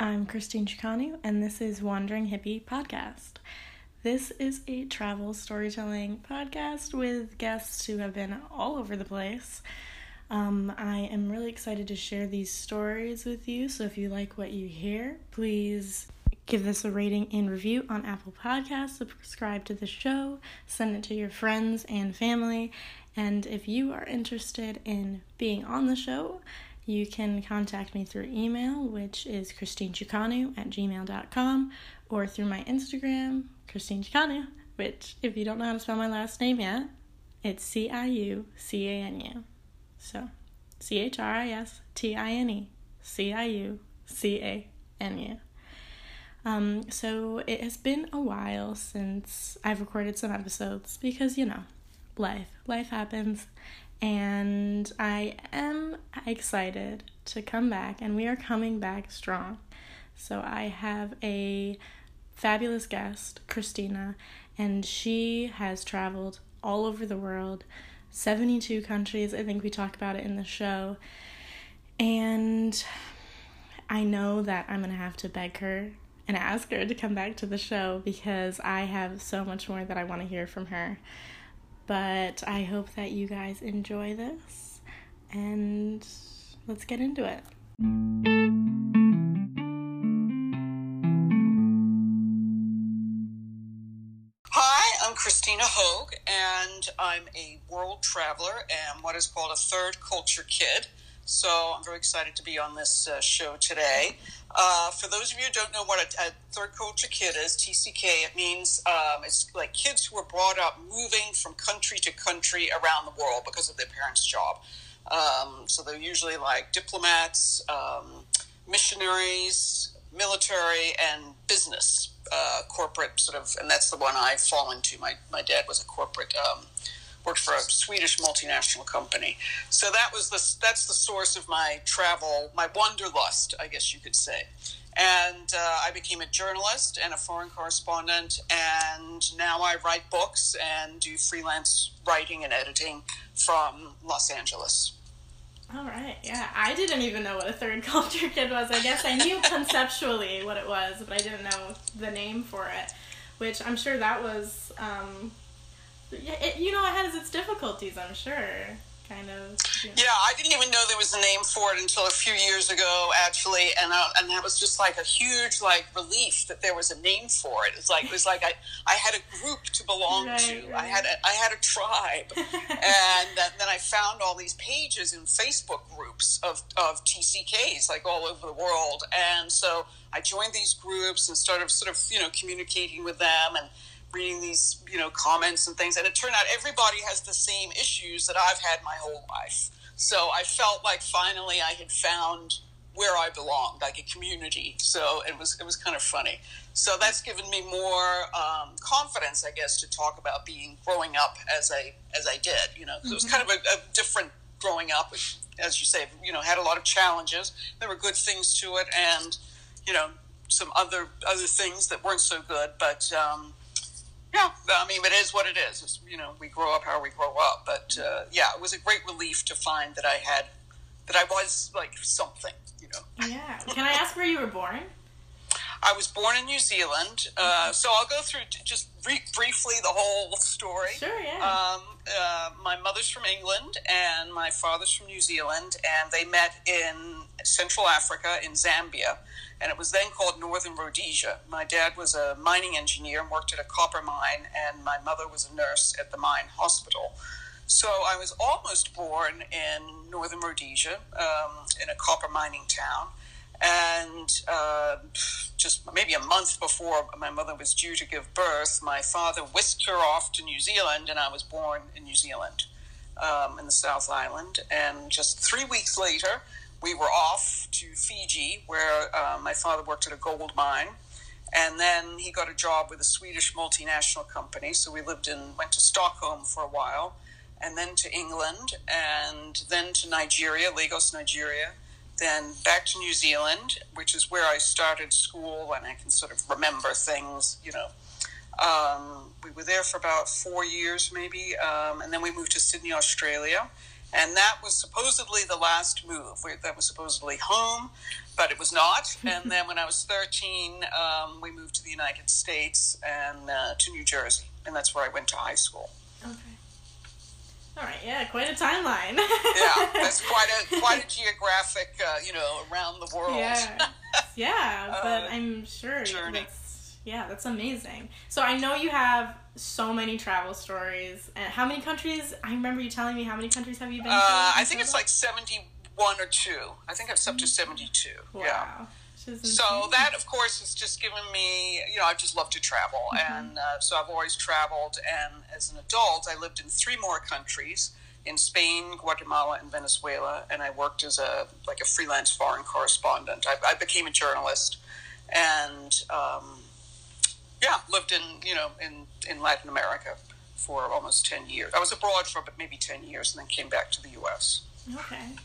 I'm Christine Ciucanu, and this is Wandering Hippie Podcast. This is a travel storytelling podcast with guests who have been all over the place. Um, I am really excited to share these stories with you, so if you like what you hear, please give this a rating and review on Apple Podcasts, subscribe to the show, send it to your friends and family, and if you are interested in being on the show, you can contact me through email, which is christineciucanu at gmail.com, or through my Instagram, Christine Ciucanu, which, if you don't know how to spell my last name yet, it's C I U C A N U. So, C H R I S T I N E C I U C A N U. Um, so it has been a while since I've recorded some episodes because you know, life, life happens, and I am excited to come back, and we are coming back strong. So I have a fabulous guest, Christina, and she has traveled all over the world, 72 countries. I think we talk about it in the show. And I know that I'm going to have to beg her and ask her to come back to the show because I have so much more that I want to hear from her. But I hope that you guys enjoy this and let's get into it. Hi, I'm Christina Hogue, and I'm a world traveler and what is called a third culture kid. So I'm very excited to be on this uh, show today. Uh, for those of you who don't know what a, a, third culture kid is, TCK, it means um, it's like kids who are brought up moving from country to country around the world because of their parents' job. Um, so they're usually like diplomats, um, missionaries, military, and business, uh, corporate sort of, and that's the one I fall into. My, my dad was a corporate um, worked for a Swedish multinational company. So that was the that's the source of my travel, my wanderlust, I guess you could say. And uh, I became a journalist and a foreign correspondent, and now I write books and do freelance writing and editing from Los Angeles. All right, yeah. I didn't even know what a third culture kid was. I guess I knew conceptually what it was, but I didn't know the name for it, which I'm sure that was um, it, you know, it has its difficulties, I'm sure. Kind of. You know. Yeah, I didn't even know there was a name for it until a few years ago, actually, and uh, and that was just like a huge like relief that there was a name for it. It's like it was like I, I had a group to belong right, to. Right. I had a, I had a tribe, and then, then I found all these pages in Facebook groups of of TCKs like all over the world, and so I joined these groups and started sort of you know communicating with them and reading these you know comments and things and it turned out everybody has the same issues that i've had my whole life so i felt like finally i had found where i belonged like a community so it was it was kind of funny so that's given me more um, confidence i guess to talk about being growing up as i as i did you know mm-hmm. it was mm-hmm. kind of a, a different growing up as you say you know had a lot of challenges there were good things to it and you know some other other things that weren't so good but um, yeah, I mean, it is what it is. It's, you know, we grow up how we grow up. But uh, yeah, it was a great relief to find that I had, that I was like something, you know. Yeah. Can I ask where you were born? I was born in New Zealand, uh, so I'll go through just re- briefly the whole story. Sure, yeah. Um, uh, my mother's from England and my father's from New Zealand, and they met in Central Africa in Zambia and it was then called Northern Rhodesia. My dad was a mining engineer and worked at a copper mine, and my mother was a nurse at the mine hospital. So I was almost born in Northern Rhodesia, um, in a copper mining town. And uh, just maybe a month before my mother was due to give birth, my father whisked her off to New Zealand, and I was born in New Zealand, um, in the South Island. And just three weeks later, we were off to Fiji, where uh, my father worked at a gold mine. And then he got a job with a Swedish multinational company. So we lived in, went to Stockholm for a while, and then to England, and then to Nigeria, Lagos, Nigeria, then back to New Zealand, which is where I started school, and I can sort of remember things, you know. Um, we were there for about four years, maybe, um, and then we moved to Sydney, Australia And that was supposedly the last move. That was supposedly home, but it was not. and then when I was 13, um, we moved to the United States and uh, to New Jersey. And that's where I went to high school. Okay. All right, yeah, quite a timeline. yeah, that's quite a quite a geographic, uh, you know, around the world. Yeah, yeah, but uh, I'm sure journey. that's yeah, that's amazing. So I know you have so many travel stories. And how many countries? I remember you telling me how many countries have you been? Uh, I think it's like seventy-one or two. I think it's up to seventy-two. Wow. Yeah. So that, of course, has just given me, you know, I just love to travel, mm-hmm. and uh, so I've always traveled. And as an adult, I lived in three more countries: in Spain, Guatemala, and Venezuela. And I worked as a like a freelance foreign correspondent. I, I became a journalist, and um, yeah, lived in you know in in Latin America for almost ten years. I was abroad for maybe ten years, and then came back to the U.S. Okay.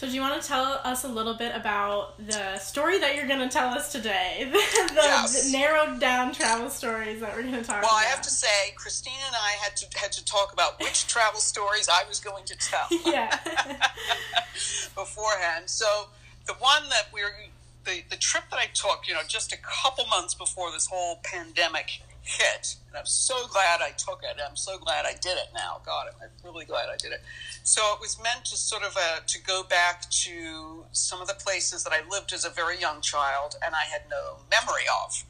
So, do you want to tell us a little bit about the story that you're going to tell us today? the, yes. the narrowed down travel stories that we're going to talk well, about. Well, I have to say, Christina and I had to had to talk about which travel stories I was going to tell. Yeah. beforehand. So, the one that we're the, the trip that I took, you know, just a couple months before this whole pandemic hit, and I'm so glad I took it. I'm so glad I did it now. God, I'm really glad I did it. So it was meant to sort of uh, to go back to some of the places that I lived as a very young child, and I had no memory of,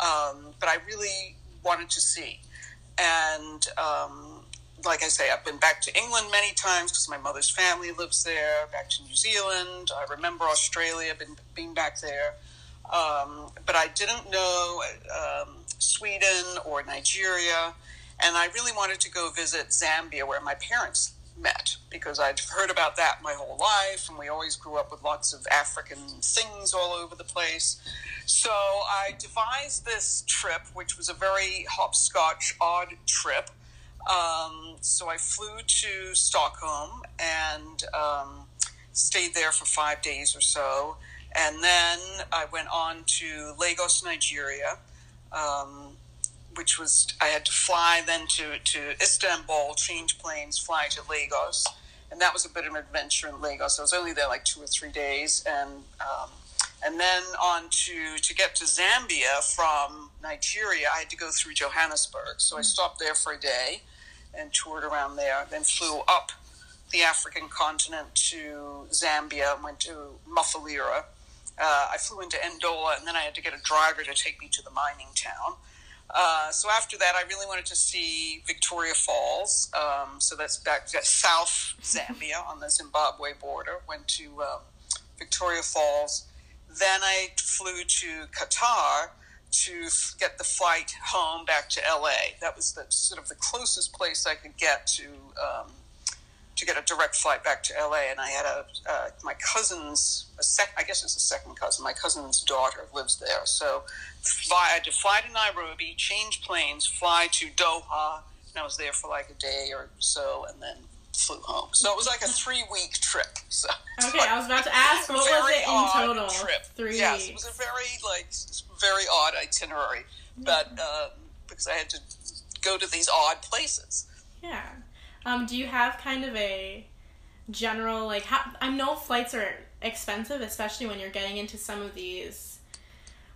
um, but I really wanted to see. And um, like I say, I've been back to England many times because my mother's family lives there. Back to New Zealand. I remember Australia, been being back there. Um, but I didn't know um, Sweden or Nigeria, and I really wanted to go visit Zambia, where my parents met, because I'd heard about that my whole life, and we always grew up with lots of African things all over the place. So I devised this trip, which was a very hopscotch, odd trip. Um, so I flew to Stockholm and um, stayed there for five days or so. And then I went on to Lagos, Nigeria, um, which was, I had to fly then to, to Istanbul, change planes, fly to Lagos. And that was a bit of an adventure in Lagos. I was only there like two or three days. And, um, and then on to, to get to Zambia from Nigeria, I had to go through Johannesburg. So I stopped there for a day and toured around there, then flew up the African continent to Zambia, went to Mufulira, uh, I flew into Ndola, and then I had to get a driver to take me to the mining town. Uh, so after that, I really wanted to see Victoria Falls. Um, so that's back to South Zambia on the Zimbabwe border. Went to um, Victoria Falls. Then I flew to Qatar to get the flight home back to LA. That was the sort of the closest place I could get to um, to get a direct flight back to LA, and I had a uh, my cousin's a sec I guess it's a second cousin. My cousin's daughter lives there, so fly, I had to fly to Nairobi, change planes, fly to Doha, and I was there for like a day or so, and then flew home. So it was like a three week trip. So okay, I was about to ask what was it in total? Trip. Three. Yes, weeks. it was a very like very odd itinerary, but um, because I had to go to these odd places. Yeah. Um, do you have kind of a general like? How, I know flights are expensive, especially when you're getting into some of these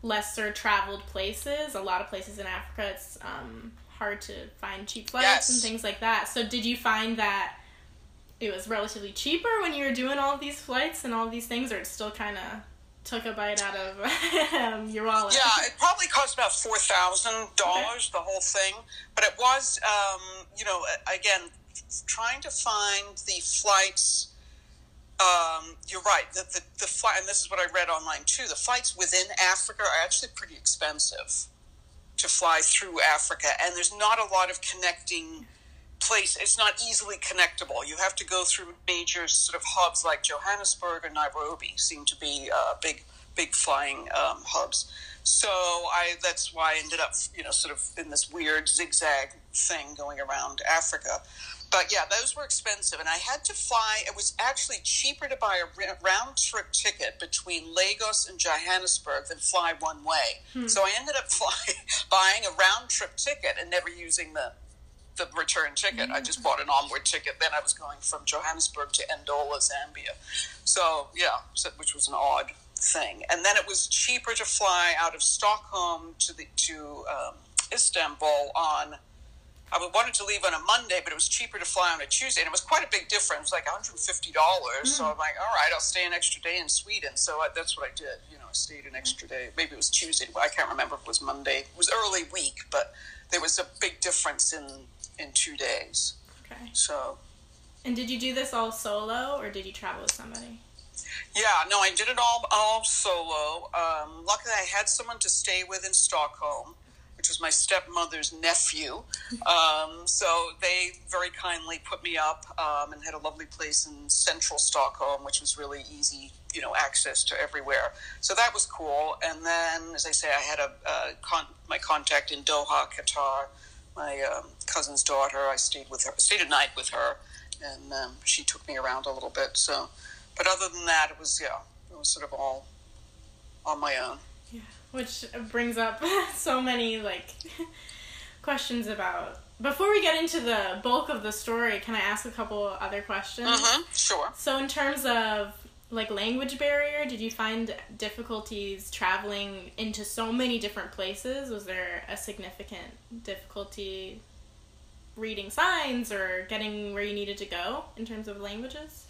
lesser traveled places. A lot of places in Africa, it's um, hard to find cheap flights yes. and things like that. So, did you find that it was relatively cheaper when you were doing all these flights and all these things, or it still kind of took a bite out of um, your wallet? Yeah, it probably cost about four thousand okay. dollars the whole thing, but it was, um, you know, again trying to find the flights. Um, you're right. The, the, the flight, and this is what I read online too. The flights within Africa are actually pretty expensive to fly through Africa, and there's not a lot of connecting place. It's not easily connectable. You have to go through major sort of hubs like Johannesburg or Nairobi. Seem to be uh, big, big flying um, hubs. So I that's why I ended up, you know, sort of in this weird zigzag thing going around Africa but yeah, those were expensive, and I had to fly. It was actually cheaper to buy a round trip ticket between Lagos and Johannesburg than fly one way. Hmm. So I ended up fly, buying a round trip ticket and never using the the return ticket. Mm-hmm. I just bought an onward ticket. Then I was going from Johannesburg to Ndola, Zambia. So yeah, so, which was an odd thing. And then it was cheaper to fly out of Stockholm to the to um, Istanbul on I wanted to leave on a Monday, but it was cheaper to fly on a Tuesday, and it was quite a big difference, like $150. Mm. So I'm like, all right, I'll stay an extra day in Sweden. So I, that's what I did. You know, I stayed an extra day. Maybe it was Tuesday, but I can't remember if it was Monday. It was early week, but there was a big difference in in two days. Okay. So. And did you do this all solo, or did you travel with somebody? Yeah, no, I did it all all solo. Um, luckily, I had someone to stay with in Stockholm which was my stepmother's nephew. Um, so they very kindly put me up um, and had a lovely place in central Stockholm, which was really easy, you know, access to everywhere. So that was cool. And then, as I say, I had a, con- my contact in Doha, Qatar. My um, cousin's daughter. I stayed with her. I stayed a night with her, and um, she took me around a little bit. So, but other than that, it was yeah, it was sort of all on my own which brings up so many like questions about before we get into the bulk of the story can i ask a couple other questions? Uh-huh, sure. So in terms of like language barrier did you find difficulties traveling into so many different places? Was there a significant difficulty reading signs or getting where you needed to go in terms of languages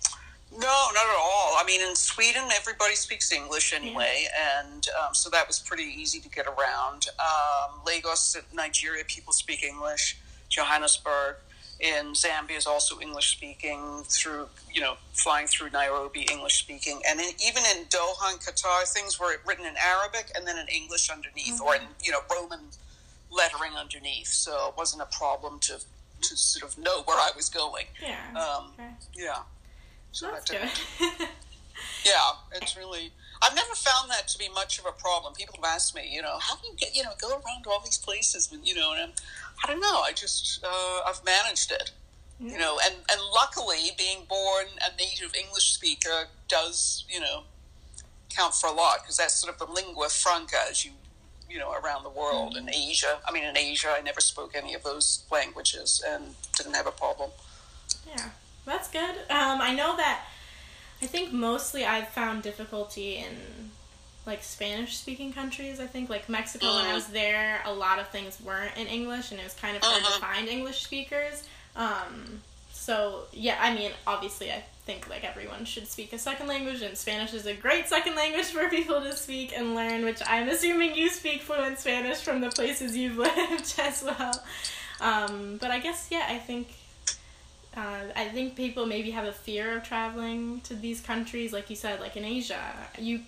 no, not at all. I mean, in Sweden, everybody speaks English anyway, yeah. and um, so that was pretty easy to get around. Um, Lagos, Nigeria, people speak English. Johannesburg in Zambia is also English speaking. Through you know, flying through Nairobi, English speaking, and in, even in Doha and Qatar, things were written in Arabic and then in English underneath, mm-hmm. or in you know Roman lettering underneath. So it wasn't a problem to to sort of know where I was going. Yeah. Um, okay. Yeah. So That's good. yeah, it's really. I've never found that to be much of a problem. People have asked me, you know, how do you get, you know, go around all these places, you know, and I'm, I don't know. I just, uh, I've managed it, you know, and, and luckily being born a native English speaker does, you know, count for a lot because that's sort of the lingua franca as you, you know, around the world. Mm-hmm. In Asia, I mean, in Asia, I never spoke any of those languages and didn't have a problem. Yeah. That's good. Um, I know that I think mostly I've found difficulty in like Spanish speaking countries. I think like Mexico mm-hmm. when I mm-hmm. was there, a lot of things weren't in English and it was kind of hard mm-hmm. to find English speakers. Um, so yeah, I mean, obviously I think like everyone should speak a second language and Spanish is a great second language for people to speak and learn, which I'm assuming you speak fluent Spanish from the places you've lived as well. Um, but I guess yeah, I think uh, I think people maybe have a fear of traveling to these countries, like you said, like in Asia. You,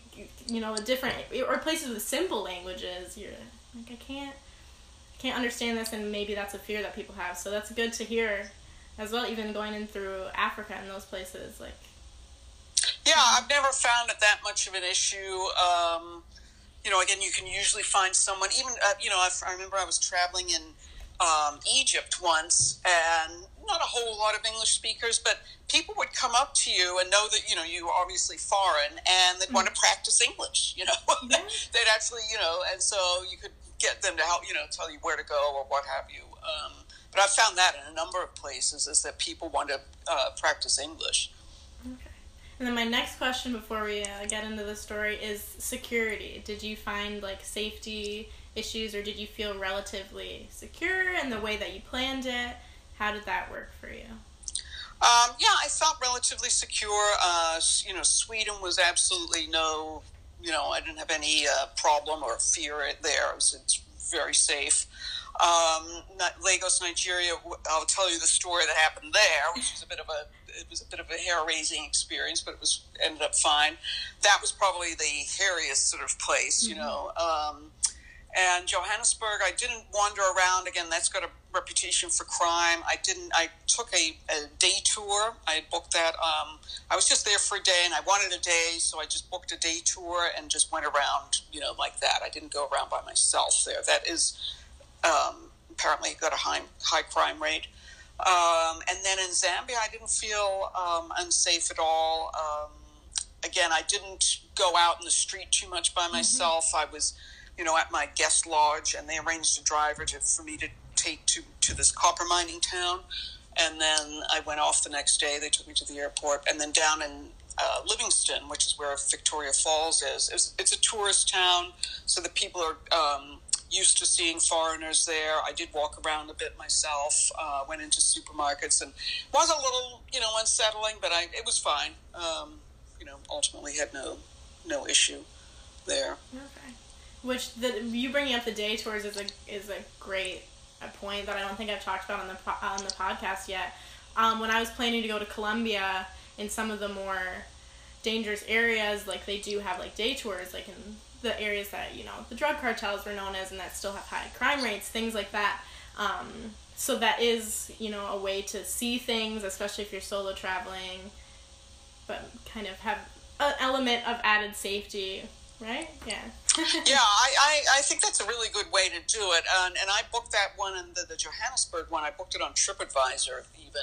you, know, a different or places with simple languages. You're like, I can't, can't understand this, and maybe that's a fear that people have. So that's good to hear, as well. Even going in through Africa and those places, like. Yeah, I've never found it that much of an issue. Um, you know, again, you can usually find someone. Even uh, you know, I, I remember I was traveling in um, Egypt once, and not a whole lot of English speakers, but people would come up to you and know that you know you were obviously foreign, and they'd mm-hmm. want to practice English. You know, yeah. they'd actually you know, and so you could get them to help you know tell you where to go or what have you. Um, but I've found that in a number of places is that people want to uh, practice English. Okay. And then my next question before we uh, get into the story is security. Did you find like safety issues, or did you feel relatively secure in the way that you planned it? How did that work for you? Um, yeah, I felt relatively secure. Uh, you know, Sweden was absolutely no, you know, I didn't have any uh, problem or fear there. It was, it's very safe. Um, Lagos, Nigeria. I'll tell you the story that happened there, which was a bit of a it was a bit of a hair raising experience, but it was ended up fine. That was probably the hairiest sort of place, you mm-hmm. know. Um, and Johannesburg, I didn't wander around. Again, that's got a reputation for crime. I didn't. I took a, a day tour. I booked that. Um, I was just there for a day, and I wanted a day, so I just booked a day tour and just went around, you know, like that. I didn't go around by myself there. That is um, apparently got a high high crime rate. Um, and then in Zambia, I didn't feel um, unsafe at all. Um, again, I didn't go out in the street too much by mm-hmm. myself. Mm-hmm. I was you know, at my guest lodge, and they arranged a driver to, for me to, take to to this copper mining town, and then I went off the next day. They took me to the airport, and then down in uh, Livingstone, which is where Victoria Falls is. It's, it's, a tourist town, so the people are um, used to seeing foreigners there. I did walk around a bit myself. Uh, went into supermarkets and was a little, you know, unsettling, but I it was fine. Um, you know, ultimately had no no issue there. Okay. Which the you bringing up the day tours is a is a great a point that I don't think I've talked about on the on the podcast yet. Um, when I was planning to go to Colombia in some of the more dangerous areas, like they do have like day tours, like in the areas that you know the drug cartels were known as and that still have high crime rates, things like that. Um, so that is you know a way to see things, especially if you're solo traveling, but kind of have an element of added safety, right? Yeah. yeah, I, I, I think that's a really good way to do it. And, and I booked that one and the, the Johannesburg one. I booked it on TripAdvisor even.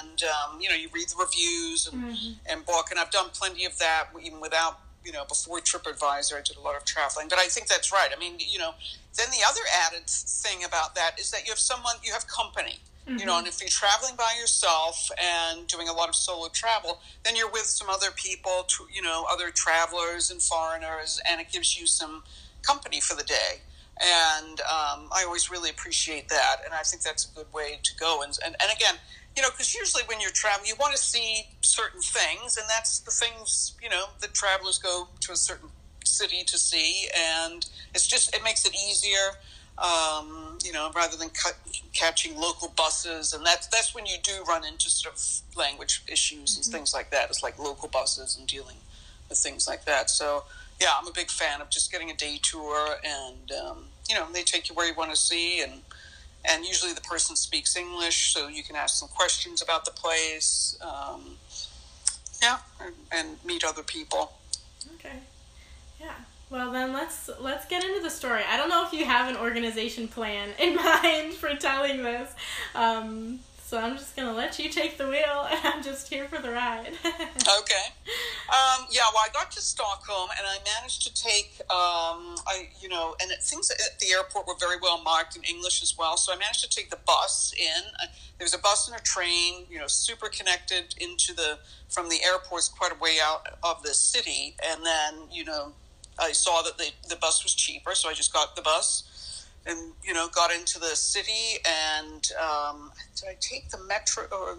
And, um, you know, you read the reviews and, mm-hmm. and book. And I've done plenty of that even without you know, before TripAdvisor, I did a lot of traveling. But I think that's right. I mean, you know, then the other added thing about that is that you have someone, you have company. Mm-hmm. You know, and if you're traveling by yourself and doing a lot of solo travel, then you're with some other people, you know, other travelers and foreigners, and it gives you some company for the day. And um, I always really appreciate that, and I think that's a good way to go. And and, and again, you know, because usually when you're traveling, you want to see certain things, and that's the things you know that travelers go to a certain city to see, and it's just it makes it easier. Um, you know, rather than cut, catching local buses, and that's that's when you do run into sort of language issues and mm-hmm. things like that. It's like local buses and dealing with things like that. So yeah, I'm a big fan of just getting a day tour, and um, you know, they take you where you want to see, and and usually the person speaks English, so you can ask some questions about the place. Um, yeah, and, and meet other people. Okay. Yeah. Well then let's let's get into the story. I don't know if you have an organization plan in mind for telling this. Um, so I'm just gonna let you take the wheel, and I'm just here for the ride. okay. Um, yeah. Well, I got to Stockholm, and I managed to take, um, I you know, and it, things at the airport were very well marked in English as well. So I managed to take the bus in. Uh, there was a bus and a train, you know, super connected into the from the airports quite a way out of the city, and then you know, I saw that the the bus was cheaper, so I just got the bus and you know got into the city and um, did I take the metro or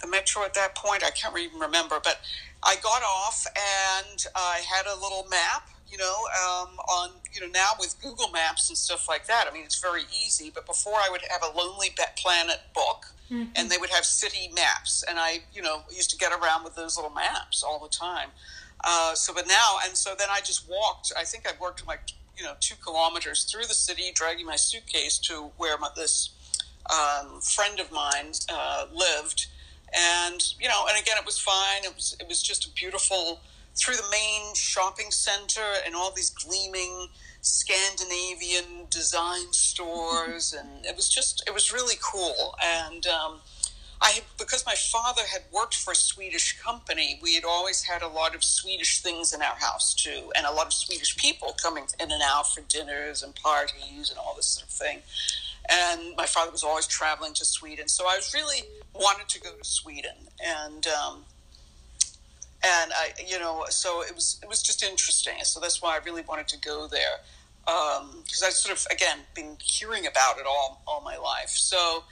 the metro at that point? I can't even remember, but I got off and I had a little map. You know, um, on you know now with Google Maps and stuff like that. I mean, it's very easy. But before, I would have a Lonely Planet book, mm-hmm. and they would have city maps, and I, you know, used to get around with those little maps all the time. Uh, so, but now, and so then I just walked. I think I worked like you know two kilometers through the city, dragging my suitcase to where my, this um, friend of mine uh, lived, and you know, and again, it was fine. It was it was just a beautiful through the main shopping center and all these gleaming Scandinavian design stores, and it was just it was really cool and. Um, I because my father had worked for a Swedish company, we had always had a lot of Swedish things in our house too, and a lot of Swedish people coming in and out for dinners and parties and all this sort of thing. And my father was always traveling to Sweden, so I was really wanted to go to Sweden, and um, and I, you know, so it was it was just interesting. So that's why I really wanted to go there because um, I sort of again been hearing about it all all my life. So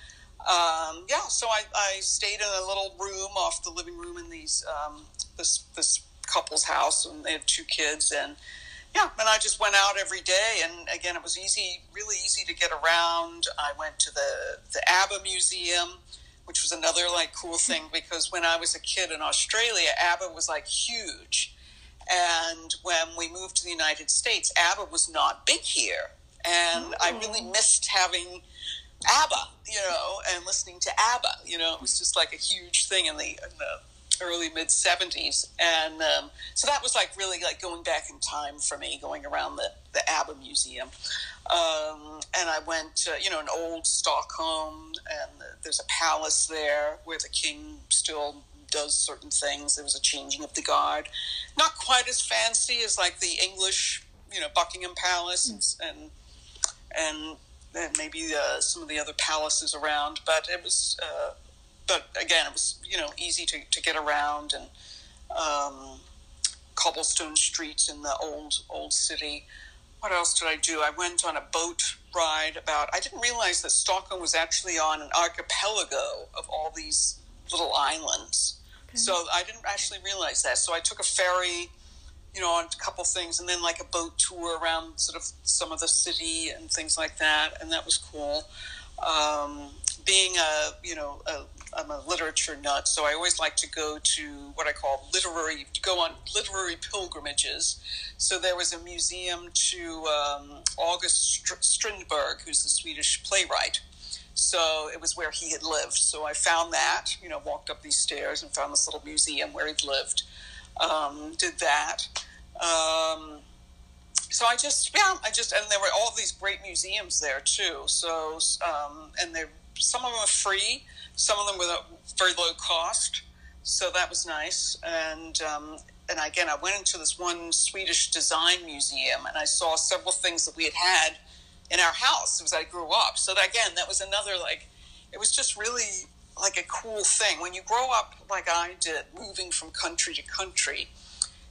um, yeah, so I, I stayed in a little room off the living room in these um, this this couple's house, and they had two kids, and yeah, and I just went out every day, and again, it was easy, really easy to get around. I went to the the ABBA Museum, which was another like cool thing because when I was a kid in Australia, ABBA was like huge, and when we moved to the United States, ABBA was not big here, and. I really oh. missed having ABBA, you know, and listening to ABBA. You know, it was just like a huge thing in the, in the early mid 70s. And um, so that was like really like going back in time for me, going around the, the ABBA museum. Um, and I went, uh, you know, an old Stockholm, and there's a palace there where the king still does certain things. There was a changing of the guard. Not quite as fancy as like the English, you know, Buckingham Palace and, and and and maybe uh, some of the other palaces around. But it was, uh, but again, it was you know easy to, to get around and um, cobblestone streets in the old old city. What else did I do? I went on a boat ride about. I didn't realize that Stockholm was actually on an archipelago of all these little islands. Okay. So I didn't actually realize that. So I took a ferry you know, on a couple things, and then like a boat tour around sort of some of the city and things like that, and that was cool. Um, being a, you know, a, I'm a literature nut, so I always like to go to what I call literary, go on literary pilgrimages. So there was a museum to um, August Strindberg, who's the Swedish playwright. So it was where he had lived. So I found that, you know, walked up these stairs and found this little museum where he'd lived um, did that. Um, so I just, yeah, I just, and there were all these great museums there too. So, um, and they, some of them were free, some of them were very low cost. So that was nice. And, um, and again, I went into this one Swedish design museum and I saw several things that we had had in our house as I grew up. So that, again, that was another like, it was just really like a cool thing. When you grow up like I did, moving from country to country,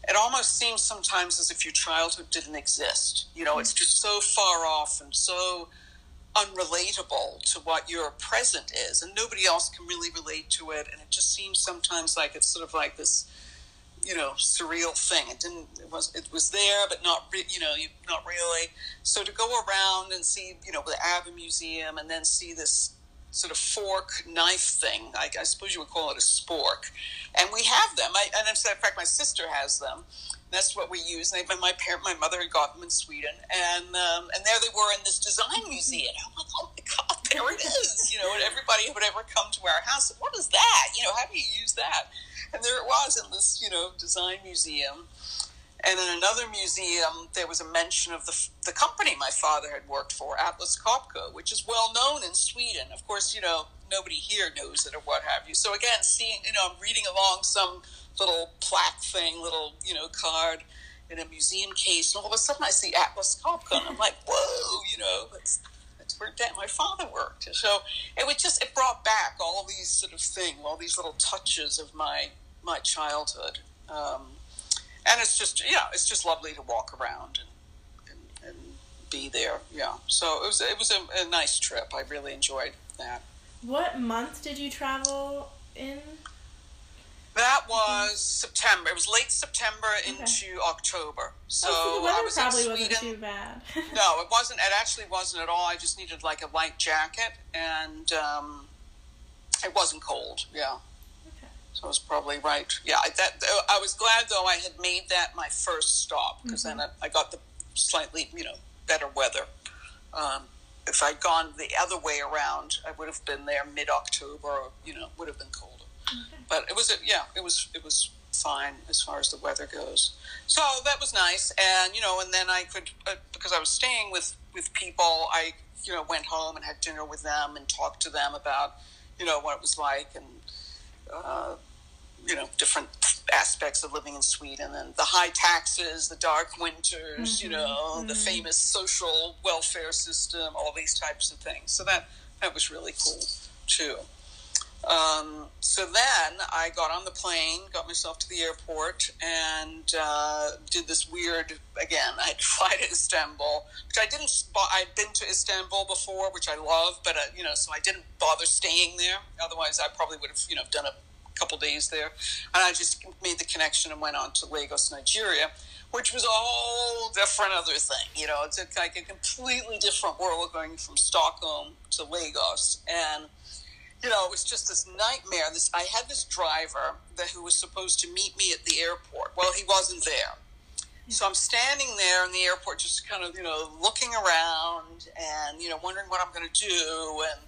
it almost seems sometimes as if your childhood didn't exist. You know, it's mm-hmm. just so far off and so unrelatable to what your present is, and nobody else can really relate to it. And it just seems sometimes like it's sort of like this, you know, surreal thing. It didn't. It was. It was there, but not. Re- you know, not really. So to go around and see, you know, the ABBA Museum, and then see this sort of fork knife thing. I, I, suppose you would call it a spork. And we have them. I, and in fact, my sister has them. That's what we use. And they, my parent, my mother had got them in Sweden, and um, and there they were in this design museum. Oh my god, there it is! You know, and everybody would ever come to our house. What is that? You know, how do you use that? And there it was in this, you know, design museum. And in another museum, there was a mention of the, the company my father had worked for, Atlas Copco, which is well known in Sweden. Of course, you know, nobody here knows it or what have you. So again, seeing, you know, I'm reading along some little plaque thing, little, you know, card in a museum case, and all of a sudden I see Atlas Copco, and I'm like, whoa, you know, that's, that's where my father worked. So it was just, it brought back all these sort of things, all these little touches of my, my childhood. Um, it's just yeah, it's just lovely to walk around and and, and be there. Yeah, so it was it was a, a, nice trip. I really enjoyed that. What month did you travel in? That was September. It was late September okay. into October. So, oh, so I was probably in Sweden. wasn't too bad. no, it wasn't. It actually wasn't at all. I just needed like a light jacket, and um, it wasn't cold. Yeah. So I was probably right. Yeah, I, that I was glad though I had made that my first stop because mm-hmm. then I, I, got the slightly you know better weather. Um, if I'd gone the other way around, I would have been there mid October. Or, you know, would have been colder. Okay. But it was a, yeah, it was it was fine as far as the weather goes. So that was nice, and you know, and then I could uh, because I was staying with with people. I you know went home and had dinner with them and talked to them about you know what it was like and uh, you know, different aspects of living in Sweden and the high taxes, the dark winters, mm-hmm. you know, mm-hmm. the famous social welfare system, all these types of things. So that that was really cool too. Um, so then I got on the plane, got myself to the airport, and uh, did this weird. Again, I had to fly to Istanbul, which I didn't. I'd been to Istanbul before, which I love, but uh, you know, so I didn't bother staying there. Otherwise, I probably would have, you know, done a couple days there, and I just made the connection and went on to Lagos, Nigeria, which was a whole different other thing. You know, it's like a completely different world going from Stockholm to Lagos, and you know, it was just this nightmare. This I had this driver that who was supposed to meet me at the airport. Well, he wasn't there. So I'm standing there in the airport, just kind of, you know, looking around and, you know, wondering what I'm going to do. And,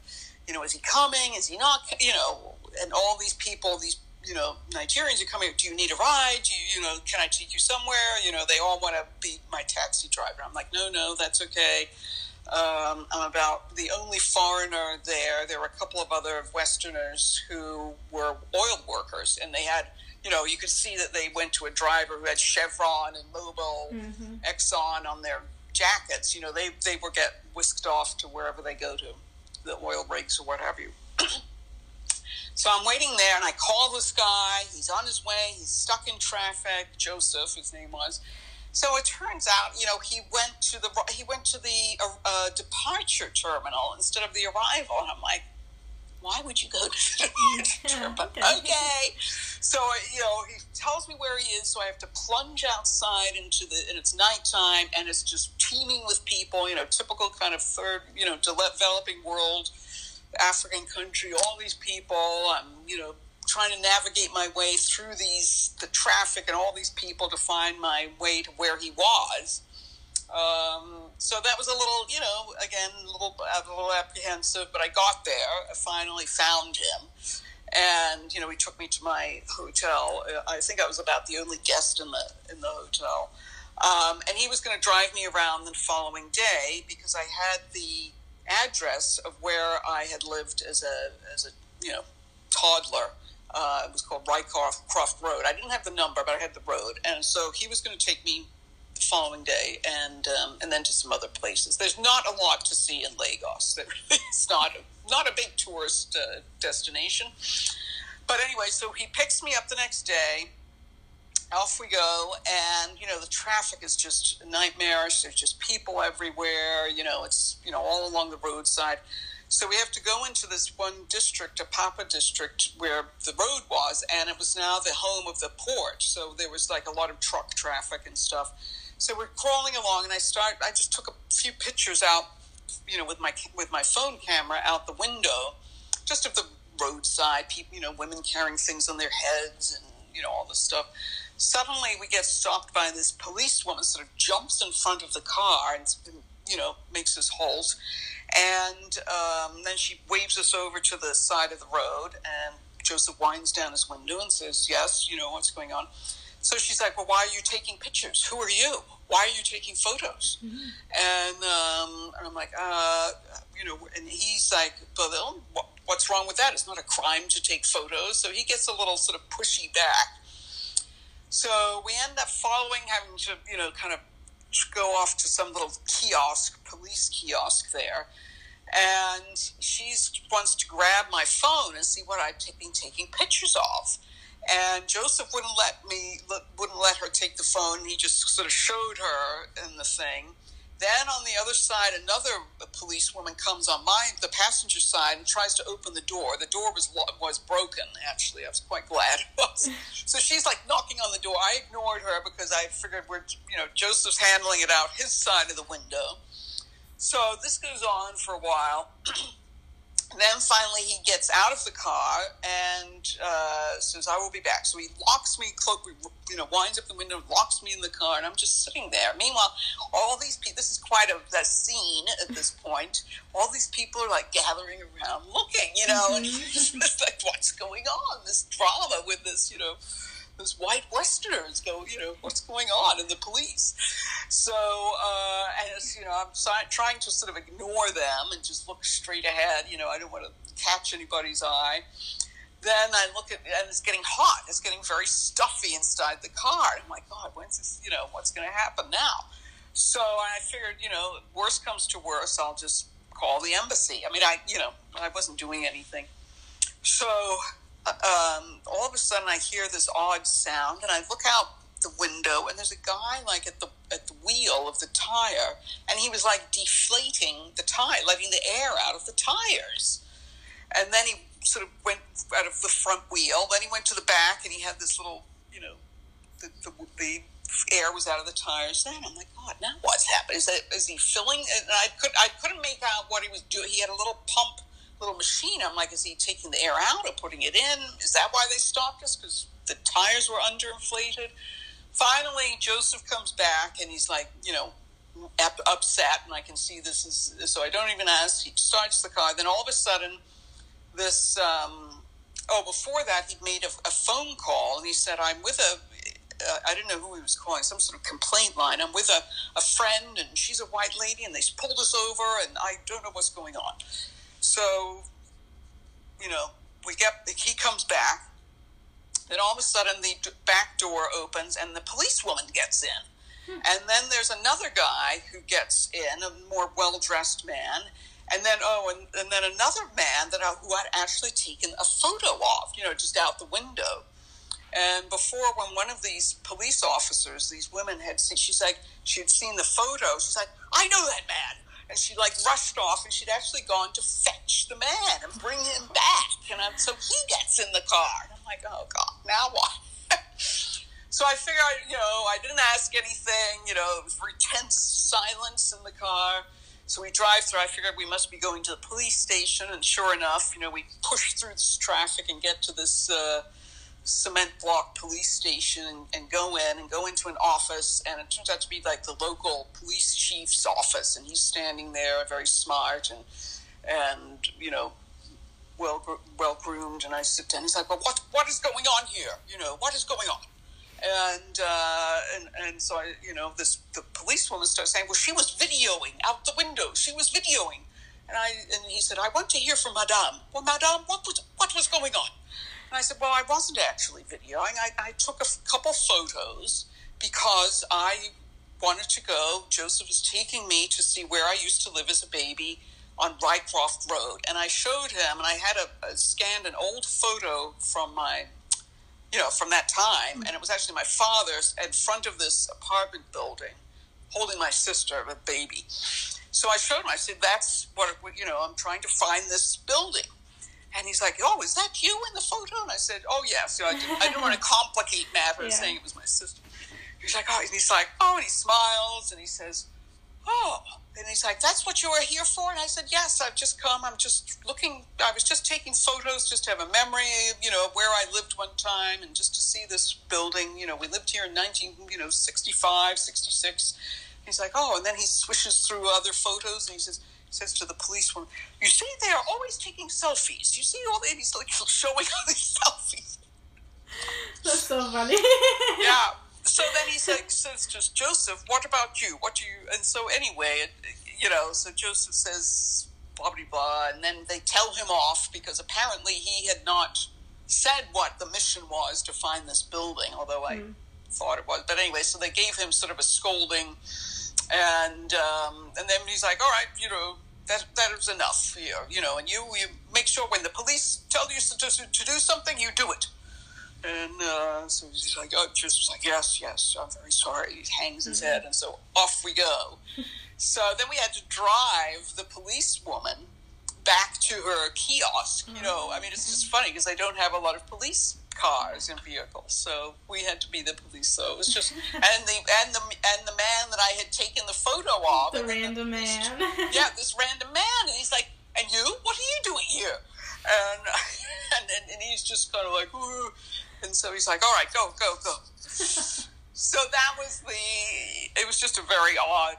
you know, is he coming? Is he not? You know, and all these people, these you know Nigerians are coming. Do you need a ride? Do you, you know, can I take you somewhere? You know, they all want to be my taxi driver. I'm like, no, no, that's okay. Um, I'm about the only foreigner there. There were a couple of other Westerners who were oil workers, and they had, you know, you could see that they went to a driver who had Chevron and Mobil, mm-hmm. Exxon on their jackets. You know, they they were get whisked off to wherever they go to, the oil rigs or what have you. so I'm waiting there, and I call this guy. He's on his way. He's stuck in traffic. Joseph, his name was. So it turns out, you know, he went to the he went to the uh, uh departure terminal instead of the arrival, and I'm like, why would you go to the departure? But okay. So you know, he tells me where he is, so I have to plunge outside into the, and it's nighttime, and it's just teeming with people. You know, typical kind of third, you know, developing world, African country. All these people. I'm, you know, trying to navigate my way through these the traffic and all these people to find my way to where he was. Um, so that was a little, you know, again, a little, a little apprehensive, but I got there. I finally found him. And, you know, he took me to my hotel. I think I was about the only guest in the, in the hotel. Um, and he was going to drive me around the following day because I had the address of where I had lived as a, as a, you know, toddler uh, it was called Rycroft Croft Road. I didn't have the number, but I had the road, and so he was going to take me the following day, and um, and then to some other places. There's not a lot to see in Lagos. It's not a, not a big tourist uh, destination. But anyway, so he picks me up the next day. Off we go, and you know the traffic is just nightmarish. There's just people everywhere. You know, it's you know all along the roadside. So we have to go into this one district, Apapa district, where the road was, and it was now the home of the port. So there was like a lot of truck traffic and stuff. So we're crawling along, and I start. I just took a few pictures out, you know, with my with my phone camera out the window, just of the roadside people, you know, women carrying things on their heads and you know all this stuff. Suddenly, we get stopped by this policewoman. Sort of jumps in front of the car and you know makes us halt and um, then she waves us over to the side of the road, and Joseph winds down his window and says, Yes, you know what's going on. So she's like, Well, why are you taking pictures? Who are you? Why are you taking photos? Mm-hmm. And, um, and, I'm like, uh, You know, and he's like, Well, what's wrong with that? It's not a crime to take photos. So he gets a little sort of pushy back. So we end up following, having to, you know, kind of go off to some little kiosk, police kiosk there, and she wants to grab my phone and see what I've been taking pictures of. And Joseph wouldn't let me, wouldn't let her take the phone. He just sort of showed her in the thing. Then on the other side, another policewoman comes on my the passenger side and tries to open the door. The door was was broken. Actually, I was quite glad. So she's like knocking on the door. I ignored her because I figured we're you know Joseph's handling it out his side of the window. So this goes on for a while. then finally he gets out of the car and uh, says, "I will be back." So he locks me, cloak, you know, winds up the window, locks me in the car, and I'm just sitting there. Meanwhile, all these people. This is quite a, a scene at this point. All these people are like gathering around, looking, you know, mm-hmm. and it's like, what's going on? This drama with this, you know those white Westerners go, you know, what's going on in the police? So, uh, as you know, I'm trying to sort of ignore them and just look straight ahead. You know, I don't want to catch anybody's eye. Then I look at, and it's getting hot. It's getting very stuffy inside the car. I'm like, God, when's this? You know, what's going to happen now? So I figured, you know, worst comes to worst, I'll just call the embassy. I mean, I, you know, I wasn't doing anything. So um, all of a sudden I hear this odd sound, and I look out the window, and there's a guy like at the at the wheel of the tire, and he was like deflating the tire, letting the air out of the tires, and then he sort of went out of the front wheel. Then he went to the back, and he had this little, you know, the the, the air was out of the tires. Then I'm like, God, now what's happened? Is that is he filling? And I could I couldn't make out what he was doing. He had a little pump little machine. I'm like, is he taking the air out or putting it in? Is that why they stopped us? Because the tires were underinflated. Finally, Joseph comes back and he's like, you know, upset, and I can see this is so. I don't even ask. He starts the car. Then all of a sudden, this. Um, oh, before that, he made a, a, phone call and he said, "I'm with a." Uh, I didn't know who he was calling. Some sort of complaint line. I'm with a, a friend, and she's a white lady, and they pulled us over, and I don't know what's going on. So, you know, we get he comes back. Then all of a sudden, the back door opens and the policewoman gets in. Hmm. And then there's another guy who gets in, a more well dressed man. And then, oh, and, and then another man that I, who I'd actually taken a photo of, you know, just out the window. And before, when one of these police officers, these women had seen, she's like, she had seen the photo. She's like, I know that man. And she like rushed off, and she'd actually gone to fetch the man and bring him back. And I'm, so he gets in the car. And I'm like, oh God, now what? So I figured, you know, I didn't ask anything. You know, it was very tense silence in the car. So we drive through. I figured we must be going to the police station, and sure enough, you know, we push through this traffic and get to this uh, cement block police station and, and, go in and go into an office. And it turns out to be like the local police chief's office, and he's standing there, very smart and and you know, well well groomed. And I sit down. He's like, "Well, what what is going on here? You know, what is going on?" and uh, and and so I, you know, this the policewoman starts saying, "Well, she was videoing out the window. She was videoing," and I and he said, "I want to hear from Madame." Well, Madame, what was what was going on? And I said, "Well, I wasn't actually videoing. I, I took a couple photos because I wanted to go. Joseph was taking me to see where I used to live as a baby." On Rycroft Road, and I showed him, and I had a, a scanned an old photo from my you know, from that time. And it was actually my father's in front of this apartment building holding my sister, a baby. So I showed him, I said, that's what, you know, I'm trying to find this building. And he's like, oh, is that you in the photo? And I said, oh, yes. Know, I, didn't, I didn't want to complicate matters yeah. saying it was my sister. He's like, oh, and he's like, oh, and he smiles and he says, oh, and he's like, that's what you were here for? And I said, yes, I've just come. I'm just looking, I was just taking photos just to have a memory, you know, of where I lived one time and just to see this building. You know, we lived here in 19, you know, 65, 66. He's like, oh, and then he swishes through other photos and he says, says to the policewoman, you see, they are always taking selfies. You see all the, he's like showing all these selfies. That's so funny. yeah so then he says, says just Joseph, what about you? What do you? And so anyway, it, you know, so Joseph says blah blah blah, and then they tell him off because apparently he had not said what the mission was to find this building, although I mm. thought it was. But anyway, so they gave him sort of a scolding, and um, and then he's like, all right, you know. That, that is enough here, you know, and you, you make sure when the police tell you to, to, to do something, you do it and uh, so he's like, oh, just like, yes, yes, I'm very sorry. He hangs his mm-hmm. head, and so off we go. so then we had to drive the police woman back to her kiosk. You know, I mean, it's just funny because they don't have a lot of police cars and vehicles, so we had to be the police. So it was just and the and the and the man that I had taken the photo of, the random the, man, yeah, this random man, and he's like, "And you, what are you doing here?" And and, and, and he's just kind of like, Ooh. And so he's like, all right, go, go, go. so that was the, it was just a very odd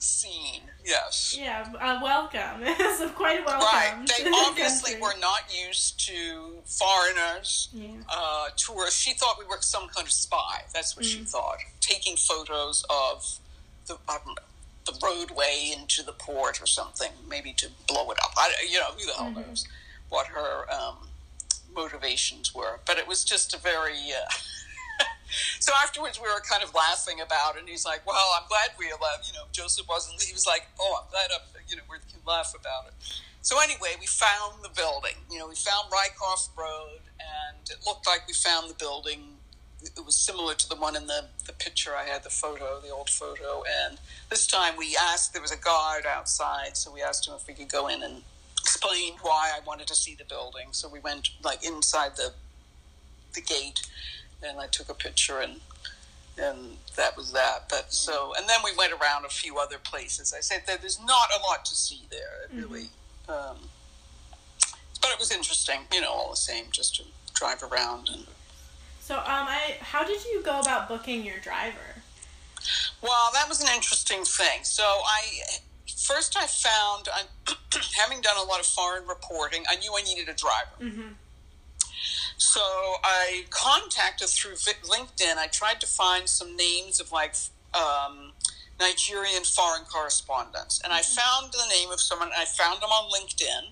scene. Yes. Yeah, uh, welcome. it's quite welcome. Right. They obviously were not used to foreigners, yeah. uh, tourists. She thought we were some kind of spy. That's what mm. she thought. Taking photos of the, know, the roadway into the port or something, maybe to blow it up. I, you know, who the hell mm-hmm. knows what her um, motivations were. But it was just a very. Uh, so afterwards, we were kind of laughing about it. And he's like, "Well, I'm glad we allowed." You know, Joseph wasn't. He was like, "Oh, I'm glad. I'm, you know, we can laugh about it." So anyway, we found the building. You know, we found Rycroft Road, and it looked like we found the building. It was similar to the one in the, the picture I had, the photo, the old photo. And this time we asked, there was a guard outside, so we asked him if we could go in and explained why I wanted to see the building. So we went like inside the the gate, and I took a picture, and and that was that. But so, and then we went around a few other places. I said that there's not a lot to see there. It mm-hmm. really, um, but it was interesting, you know, all the same, just to drive around and. So, um, I how did you go about booking your driver? Well, that was an interesting thing. So I first I found, having done a lot of foreign reporting, I knew I needed a driver. Mm-hmm. So I contacted through LinkedIn. I tried to find some names of like um, Nigerian foreign correspondents, and I mm-hmm. found the name of someone. I found him on LinkedIn,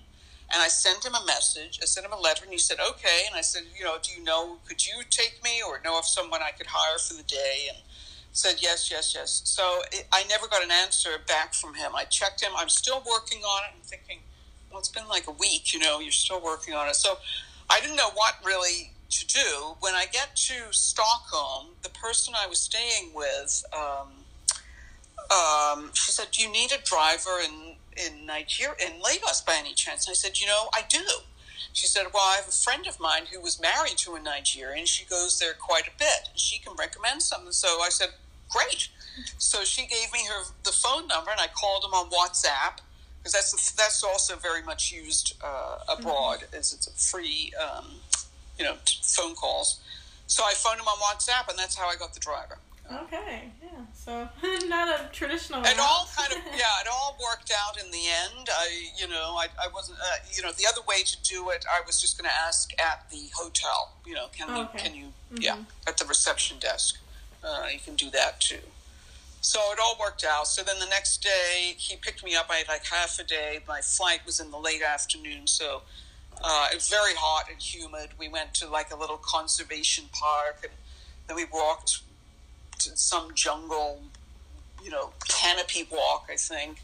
and I sent him a message. I sent him a letter, and he said, "Okay." And I said, "You know, do you know? Could you take me, or know of someone I could hire for the day?" And said yes, yes, yes. So it, I never got an answer back from him. I checked him. I'm still working on it. I'm thinking, well, it's been like a week. You know, you're still working on it. So I didn't know what really to do. When I get to Stockholm, the person I was staying with, um, um, she said, "Do you need a driver in in Nigeria in Lagos by any chance?" And I said, "You know, I do." She said, Well, I have a friend of mine who was married to a Nigerian. She goes there quite a bit. She can recommend something. So I said, Great. So she gave me her the phone number, and I called him on WhatsApp because that's that's also very much used uh, abroad. Mm-hmm. As it's a free, um, you know, phone calls. So I phoned him on WhatsApp, and that's how I got the driver. Okay, yeah. So not a traditional. It all kind of yeah. It all worked out in the end. I you know I, I wasn't uh, you know the other way to do it. I was just going to ask at the hotel. You know, can okay. you can you mm-hmm. yeah at the reception desk. Uh, you can do that too. So it all worked out. So then the next day he picked me up. I had like half a day. My flight was in the late afternoon, so uh, it was very hot and humid. We went to like a little conservation park, and then we walked to some jungle, you know, canopy walk, I think.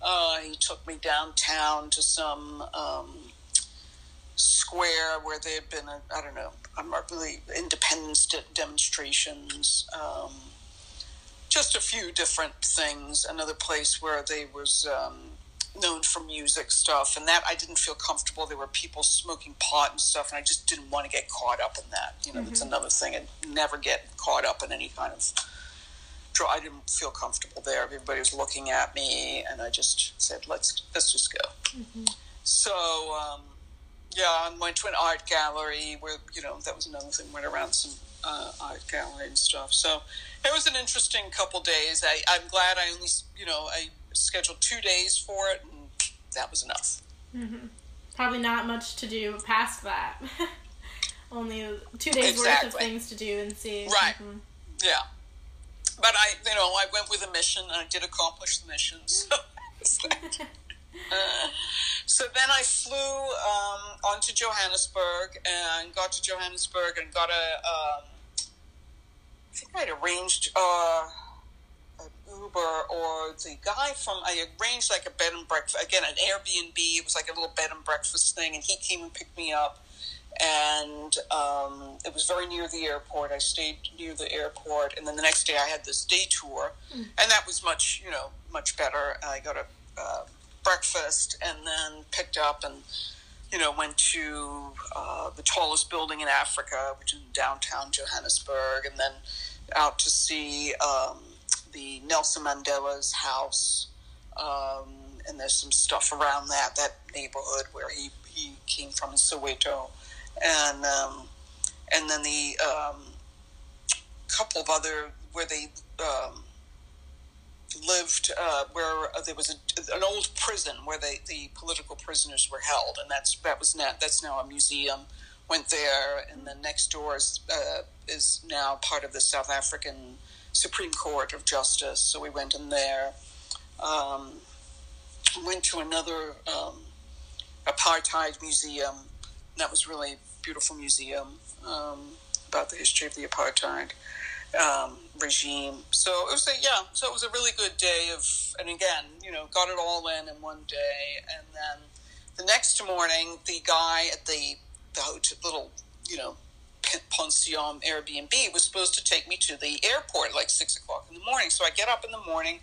Uh, he took me downtown to some um, square where there had been, I don't know, I'm not really independence de- demonstrations. Um, just a few different things. Another place where they was um, known for music stuff, and that I didn't feel comfortable. There were people smoking pot and stuff, and I just didn't want to get caught up in that. You know, mm-hmm. that's another thing. I never get caught up in any kind of. I didn't feel comfortable there. Everybody was looking at me, and I just said, "Let's let's just go." Mm-hmm. So, um, yeah, I went to an art gallery where you know that was another thing. Went around some uh, art gallery and stuff. So it was an interesting couple days. I, I'm glad I only you know I scheduled two days for it, and that was enough. Mm-hmm. Probably not much to do past that. Only two days exactly. worth of things to do and see. Right. Mm-hmm. Yeah. But I, you know, I went with a mission, and I did accomplish the mission. So, uh, so then I flew um, on to Johannesburg and got to Johannesburg and got a. Um, think I'd arranged. Uh, an Uber or the guy from I arranged like a bed and breakfast again an Airbnb. It was like a little bed and breakfast thing, and he came and picked me up, and um, it was very near the airport. I stayed near the airport, and then the next day I had this day tour, mm. and that was much you know much better. I got a uh, breakfast and then picked up and you know, went to uh, the tallest building in Africa, which is downtown Johannesburg, and then out to see um, the Nelson Mandela's house, um, and there's some stuff around that that neighborhood where he, he came from in Soweto, and um, and then the um, couple of other where they um, lived uh, where uh, there was a, an old prison where they, the political prisoners were held, and that's that was now that's now a museum. Went there, and then next door is, uh, is now part of the South African Supreme Court of Justice. So we went in there. Um, went to another um, apartheid museum. That was really beautiful museum um, about the history of the apartheid um, regime. So it was a yeah. So it was a really good day of, and again, you know, got it all in in one day, and then the next morning, the guy at the the hotel, little you know pension Airbnb was supposed to take me to the airport like six o'clock in the morning. So I get up in the morning,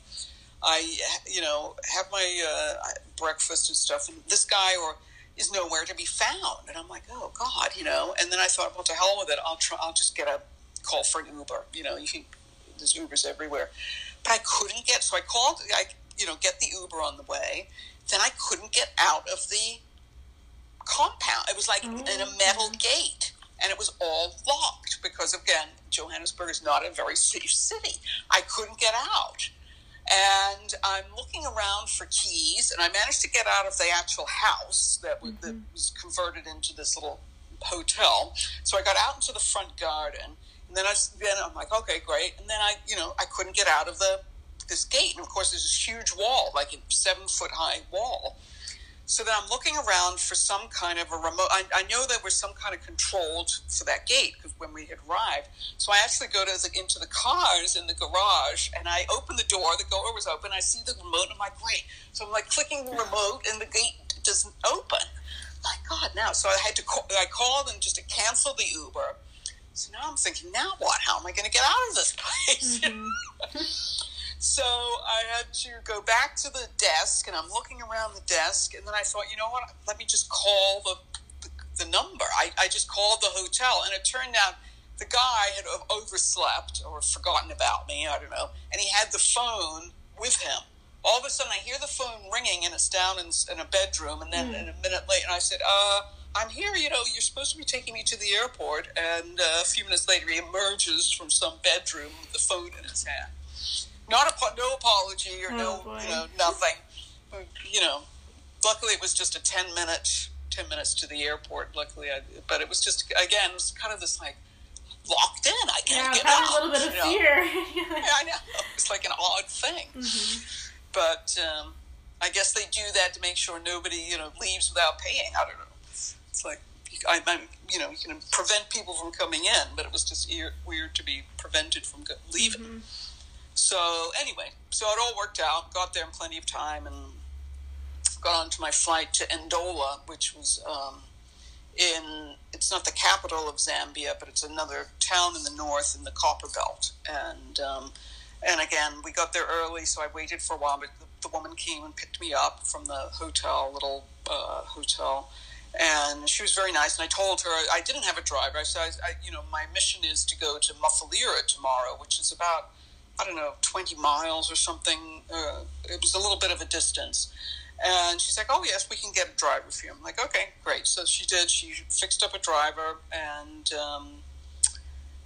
I you know have my uh, breakfast and stuff, and this guy or is nowhere to be found, and I'm like, oh God, you know. And then I thought, well, to hell with it, I'll try, I'll just get a call for an Uber. You know, you can there's Ubers everywhere, but I couldn't get. So I called. I you know get the Uber on the way. Then I couldn't get out of the compound. It was like mm-hmm. in a metal gate and it was all locked because again johannesburg is not a very safe city i couldn't get out and i'm looking around for keys and i managed to get out of the actual house that was, mm-hmm. that was converted into this little hotel so i got out into the front garden and then i then i'm like okay great and then i you know i couldn't get out of the this gate and of course there's this huge wall like a seven foot high wall So then I'm looking around for some kind of a remote. I, I know there was some kind of controlled for that gate because when we had arrived. So I actually go to the, into the cars in the garage and I open the door. The door was open. I see the remote and I'm like, great. So I'm like clicking the remote and the gate doesn't open. My God, now. So I had to call, I called and just to cancel the Uber. So now I'm thinking, now what? How am I going to get out of this place? Mm-hmm. So I had to go back to the desk, and I'm looking around the desk, and then I thought, you know what? Let me just call the the, the number. I, I just called the hotel, and it turned out the guy had overslept or forgotten about me. I don't know, and he had the phone with him. All of a sudden, I hear the phone ringing, and it's down in, in a bedroom. And then, mm. in a minute later, and I said, "Uh, I'm here. You know, you're supposed to be taking me to the airport." And uh, a few minutes later, he emerges from some bedroom with the phone in his hand. Not a no apology or oh, no boy. you know nothing. You know, luckily it was just a ten minute ten minutes to the airport. Luckily, I, but it was just again it was kind of this like locked in. I can't yeah, get out. a little bit of fear. yeah, I know. It's like an odd thing. Mm-hmm. But um, I guess they do that to make sure nobody you know leaves without paying. I don't know. It's like I, am you know, you can prevent people from coming in, but it was just weird to be prevented from leaving. Mm-hmm. So anyway, so it all worked out. Got there in plenty of time and got onto my flight to Ndola, which was um, in. It's not the capital of Zambia, but it's another town in the north in the Copper Belt. And um, and again, we got there early, so I waited for a while. But the, woman came and picked me up from the hotel, little uh, hotel and she was very nice. And I told her I didn't have a driver. I said, I, you know, my mission is to go to Mufulira tomorrow, which is about I don't know, 20 miles or something. Uh, it was a little bit of a distance. And she's like, oh, yes, we can get a driver for you. I'm like, okay, great. So she did. She fixed up a driver. And, um,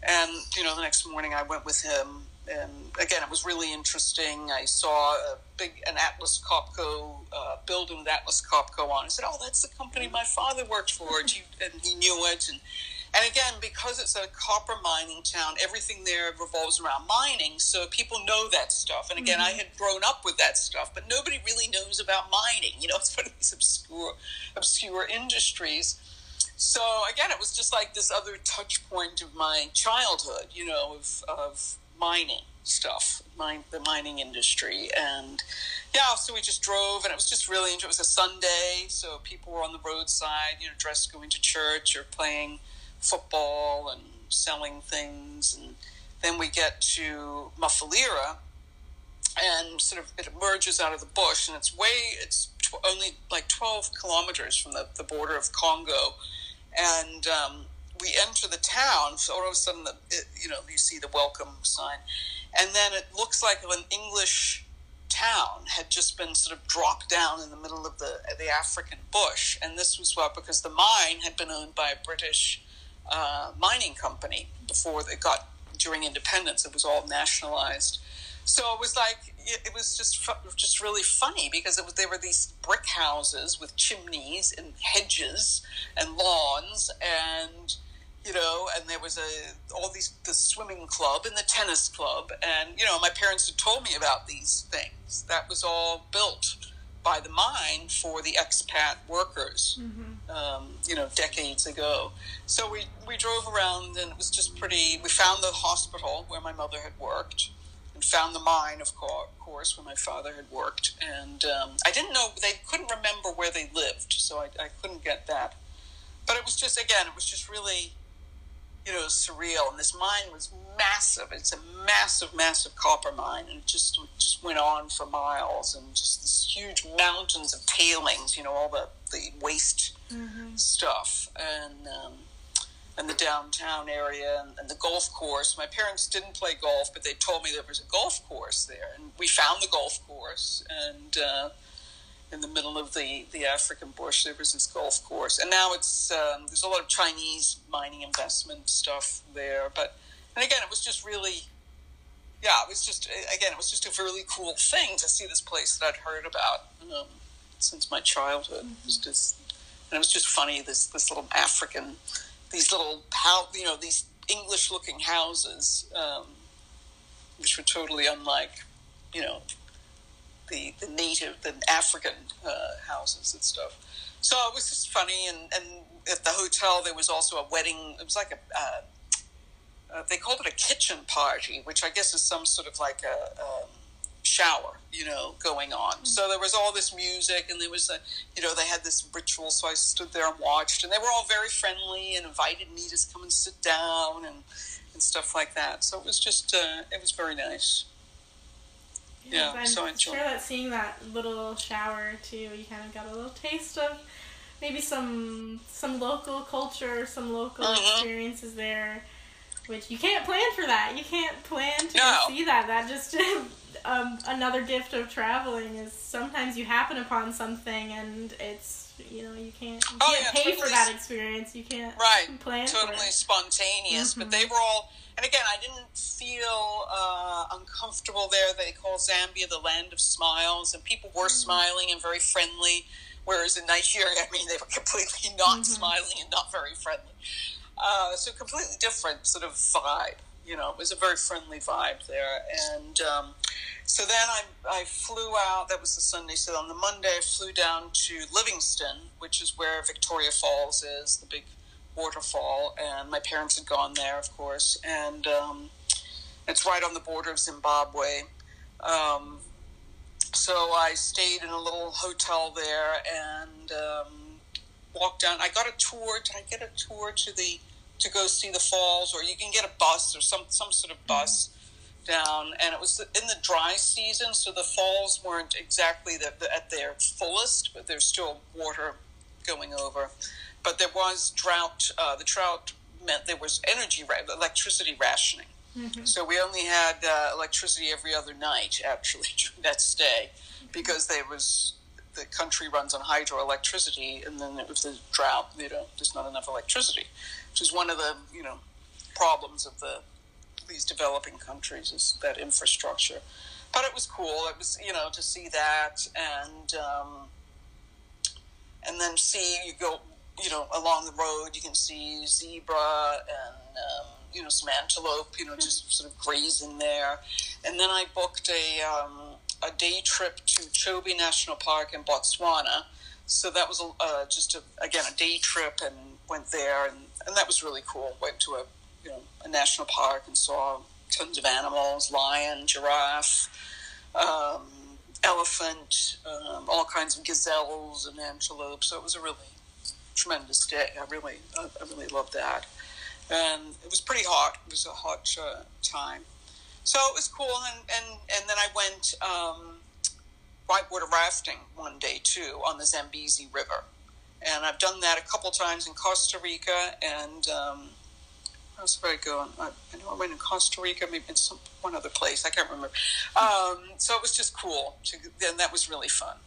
and you know, the next morning I went with him. And again, it was really interesting. I saw a big, an Atlas Copco uh, building with Atlas Copco on. I said, oh, that's the company my father worked for. and he knew it. And and again, because it's a copper mining town, everything there revolves around mining. So people know that stuff. And again, mm-hmm. I had grown up with that stuff, but nobody really knows about mining. You know, it's one of these obscure, obscure industries. So again, it was just like this other touch point of my childhood. You know, of of mining stuff, mine, the mining industry, and yeah. So we just drove, and it was just really. It was a Sunday, so people were on the roadside, you know, dressed going to church or playing football and selling things. And then we get to Mufulira, and sort of it emerges out of the bush, and it's way, it's tw- only like 12 kilometers from the, the border of Congo. And um, we enter the town, so all of a sudden, the, it, you know, you see the welcome sign. And then it looks like an English town had just been sort of dropped down in the middle of the the African bush, and this was what because the mine had been owned by a British uh, mining company before they got during independence. It was all nationalized. So it was like it, was just just really funny because it was there were these brick houses with chimneys and hedges and lawns and you know and there was a all these the swimming club and the tennis club and you know my parents had told me about these things that was all built by the mine for the expat workers, mm-hmm. Um, you know, decades ago. So we, we drove around and it was just pretty. We found the hospital where my mother had worked and found the mine, of course, where my father had worked. And um, I didn't know, they couldn't remember where they lived, so I, I couldn't get that. But it was just, again, it was just really you know, surreal. And this mine was massive. It's a massive, massive copper mine, and it just just went on for miles, and just these huge mountains of tailings. You know, all the the waste mm-hmm. stuff, and um, and the downtown area, and, and, the golf course. My parents didn't play golf, but they told me there was a golf course there, and we found the golf course, and. Uh, in the middle of the, the African bush. There was this golf course, and now it's um, there's a lot of Chinese mining investment stuff there. But and again, it was just really, yeah, it was just again, it was just a really cool thing to see this place that I'd heard about um, since my childhood. It was just, and it was just funny this this little African, these little how you know these English looking houses, um, which were totally unlike, you know, the, the native, the African uh, houses and stuff. So it was just funny. And, and at the hotel, there was also a wedding. It was like a, uh, uh, they called it a kitchen party, which I guess is some sort of like a, a shower, you know, going on. Mm-hmm. So there was all this music, and there was a, you know, they had this ritual. So I stood there and watched, and they were all very friendly and invited me to come and sit down and and stuff like that. So it was just, uh, it was very nice. Yeah, yeah so I enjoyed. Sure that seeing that little shower too, you kind of got a little taste of maybe some some local culture, some local mm-hmm. experiences there which you can't plan for that. You can't plan to no. see that. That just um, another gift of traveling is sometimes you happen upon something and it's you know you can't, you oh, can't yeah, pay totally, for that experience. You can't right plan totally spontaneous. Mm-hmm. But they were all and again I didn't feel uh, uncomfortable there. They call Zambia the land of smiles, and people were mm-hmm. smiling and very friendly. Whereas in Nigeria, I mean, they were completely not mm-hmm. smiling and not very friendly. Uh, so completely different sort of vibe. You know, it was a very friendly vibe there. And um, so then I, I flew out. That was the Sunday. So on the Monday, I flew down to Livingstone, which is where Victoria Falls is, the big waterfall. And my parents had gone there, of course. And um, it's right on the border of Zimbabwe. Um, so I stayed in a little hotel there and walked down. I got a tour. Did I get a tour to the to go see the falls, or you can get a bus or some some sort of bus down. And it was in the dry season, so the falls weren't exactly the, the, at their fullest, but there's still water going over. But there was drought. Uh, the drought meant there was energy, electricity rationing. Mm-hmm. So we only had uh, electricity every other night, actually, during that stay, because there was the country runs on hydroelectricity, and then if there's drought, you know, there's not enough electricity which is one of the you know problems of the these developing countries is that infrastructure. But it was cool. It was you know to see that and um, and then see you go you know along the road you can see zebra and um, you know some antelope you know just sort of grazing there. And then I booked a um, a day trip to Chobe National Park in Botswana. So that was uh, just a, again a day trip and went there and and that was really cool. Went to a you know a national park and saw tons of animals: lion, giraffe, um, elephant, um, all kinds of gazelles and antelopes. So it was a really tremendous day. I really, I, I really loved that. And it was pretty hot. It was a hot uh, time. So it was cool. And, and, and then I went um, whitewater rafting one day too on the Zambezi River and I've done that a couple times in Costa Rica and um, where else did I go? I, I know I went in Costa Rica, maybe in some one other place. I can't remember. Um, so it was just cool, to, and that was really fun.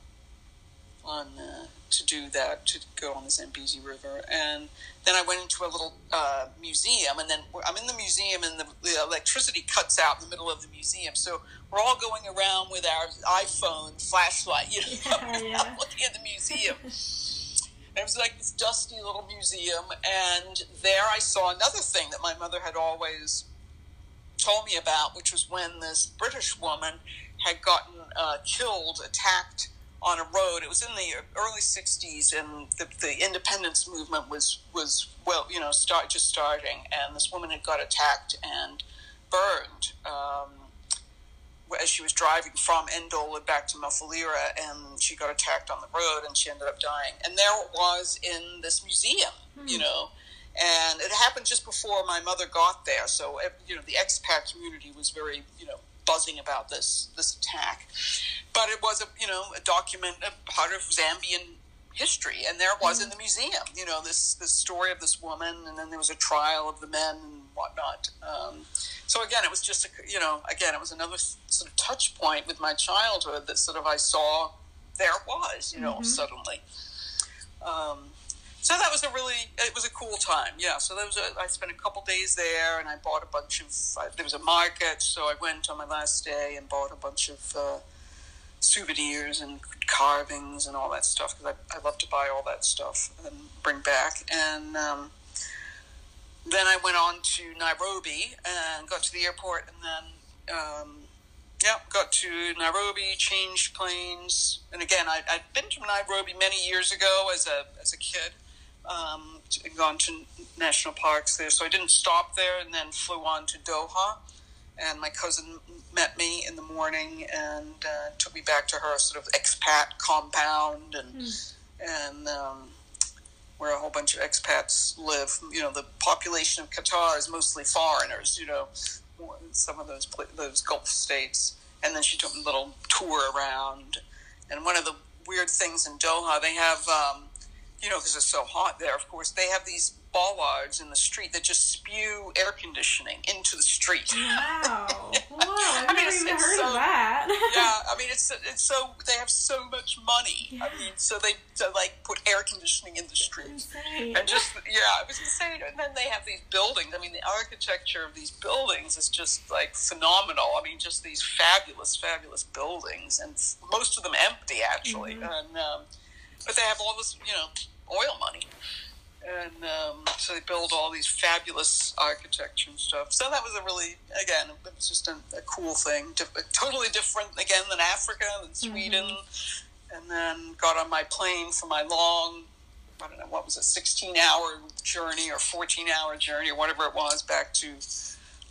On uh, to do that, to go on the Zambezi River, and then I went into a little uh, museum, and then I'm in the museum, and the, the, electricity cuts out in the middle of the museum, so we're all going around with our iPhone flashlight, you know, yeah, yeah. looking at the museum. it was like this dusty little museum, and there I saw another thing that my mother had always told me about, which was when this British woman had gotten uh, killed, attacked on a road. It was in the early '60s, and the, the independence movement was was well, you know, start just starting, and this woman had got attacked and burned. Um, as she was driving from Ndola back to Mufulira, and she got attacked on the road, and she ended up dying. And there it was in this museum, mm-hmm. you know, and it happened just before my mother got there. So you know, the expat community was very, you know, buzzing about this this attack. But it was a you know a document, a part of Zambian history, and there it was mm-hmm. in the museum. You know, this this story of this woman, and then there was a trial of the men and whatnot. Um, so again, it was just a, you know, again, it was another sort of touch point with my childhood that sort of I saw there it was, you know, mm-hmm. suddenly. Um, so that was a really, it was a cool time, yeah. So there was a, I spent a couple days there, and I bought a bunch of. Uh, there was a market, so I went on my last day and bought a bunch of uh, souvenirs and carvings and all that stuff because I, I love to buy all that stuff and bring back. And um, then I went on to Nairobi and got to the airport, and then um, Yep, got to Nairobi, changed planes, and again, I, I'd been to Nairobi many years ago as a as a kid, um, gone to national parks there, so I didn't stop there, and then flew on to Doha, and my cousin met me in the morning and uh, took me back to her sort of expat compound, and mm. and um, where a whole bunch of expats live. You know, the population of Qatar is mostly foreigners. You know, some of those those Gulf states, and then she took a little tour around. And one of the weird things in Doha, they have, um, you know, because it's so hot there. Of course, they have these bollards in the street that just spew air conditioning into the street. Wow! Whoa! I've I mean, never even heard so, of that. yeah, I mean, it's it's so they have so much money. Yeah. I mean, so they like put air conditioning in the street, and just yeah, it was insane. And then they have these buildings. I mean, the architecture of these buildings is just like phenomenal. I mean, just these fabulous, fabulous buildings, and most of them empty actually. Mm-hmm. And um, but they have all this, you know, oil money and um, so they build all these fabulous architecture and stuff. So that was a really, again, it was just a, a cool thing, totally different again than Africa, than mm-hmm. Sweden, mm-hmm. and then got on my plane for my long, I don't know what was it, sixteen hour journey or fourteen hour journey or whatever it was back to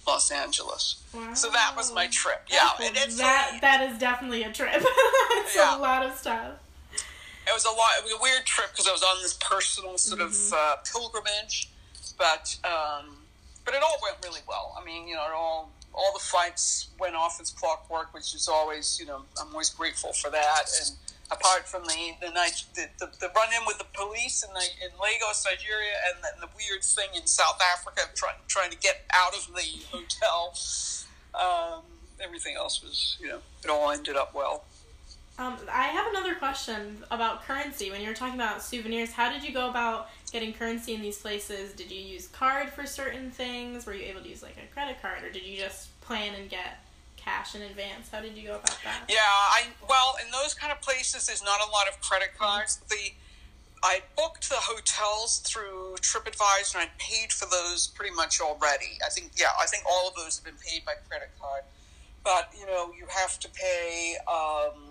Los Angeles. Wow. So that was my trip. Yeah, and it's that that is definitely a trip. it's yeah. a lot of stuff it was a lot. It was a weird trip because I was on this personal sort mm-hmm. of uh, pilgrimage, but um, but it all went really well. I mean, you know, all all the flights went off as clockwork, which is always, you know, I'm always grateful for that. And apart from the the night the, the, the run in with the police in the in Lagos, Nigeria, and the, the weird thing in South Africa, trying trying to get out of the hotel. Um, everything else was, you know, it all ended up well. Um, I have another question about currency. When you were talking about souvenirs, how did you go about getting currency in these places? Did you use card for certain things? Were you able to use like a credit card, or did you just plan and get cash in advance? How did you go about that? Yeah, I well, in those kind of places, there's not a lot of credit cards. Mm-hmm. The I booked the hotels through TripAdvisor, and I paid for those pretty much already. I think yeah, I think all of those have been paid by credit card. But you know, you have to pay. Um,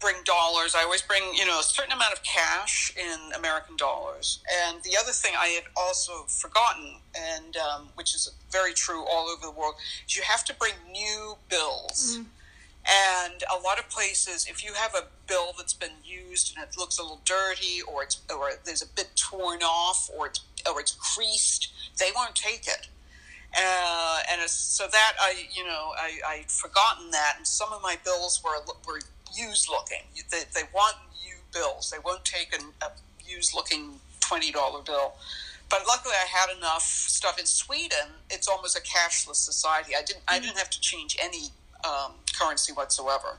bring dollars. I always bring, you know, a certain amount of cash in American dollars. And the other thing I had also forgotten, and um, which is very true all over the world, is you have to bring new bills. Mm-hmm. And a lot of places, if you have a bill that's been used and it looks a little dirty, or it's or there's a bit torn off, or it's or it's creased, they won't take it. Uh, and so that I, you know, I, I'd forgotten that, and some of my bills were were used looking. They, they want new bills. They won't take an, a used looking $20 bill. But luckily, I had enough stuff in Sweden. It's almost a cashless society. I didn't. I mm-hmm. didn't have to change any um, currency whatsoever.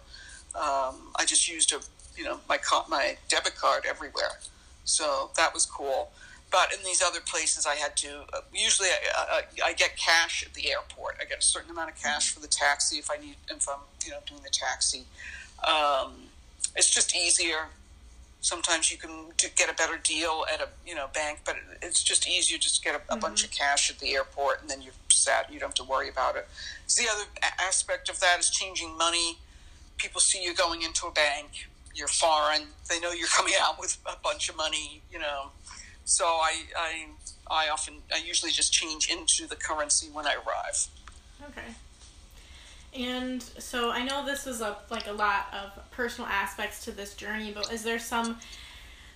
Um, I just used a, you know, my my debit card everywhere. So that was cool. But in these other places, I had to. Uh, usually, I, I, I, get cash at the airport. I get a certain amount of cash for the taxi if I need, if I'm, you know, doing the taxi. Um, it's just easier. Sometimes you can get a better deal at a you know bank, but it's just easier just to get a, a mm-hmm. bunch of cash at the airport, and then you're set. You don't have to worry about it. So the other aspect of that is changing money. People see you going into a bank. You're foreign. They know you're coming out with a bunch of money. You know, so I I I often I usually just change into the currency when I arrive. Okay. And so I know this is a like a lot of personal aspects to this journey, but is there some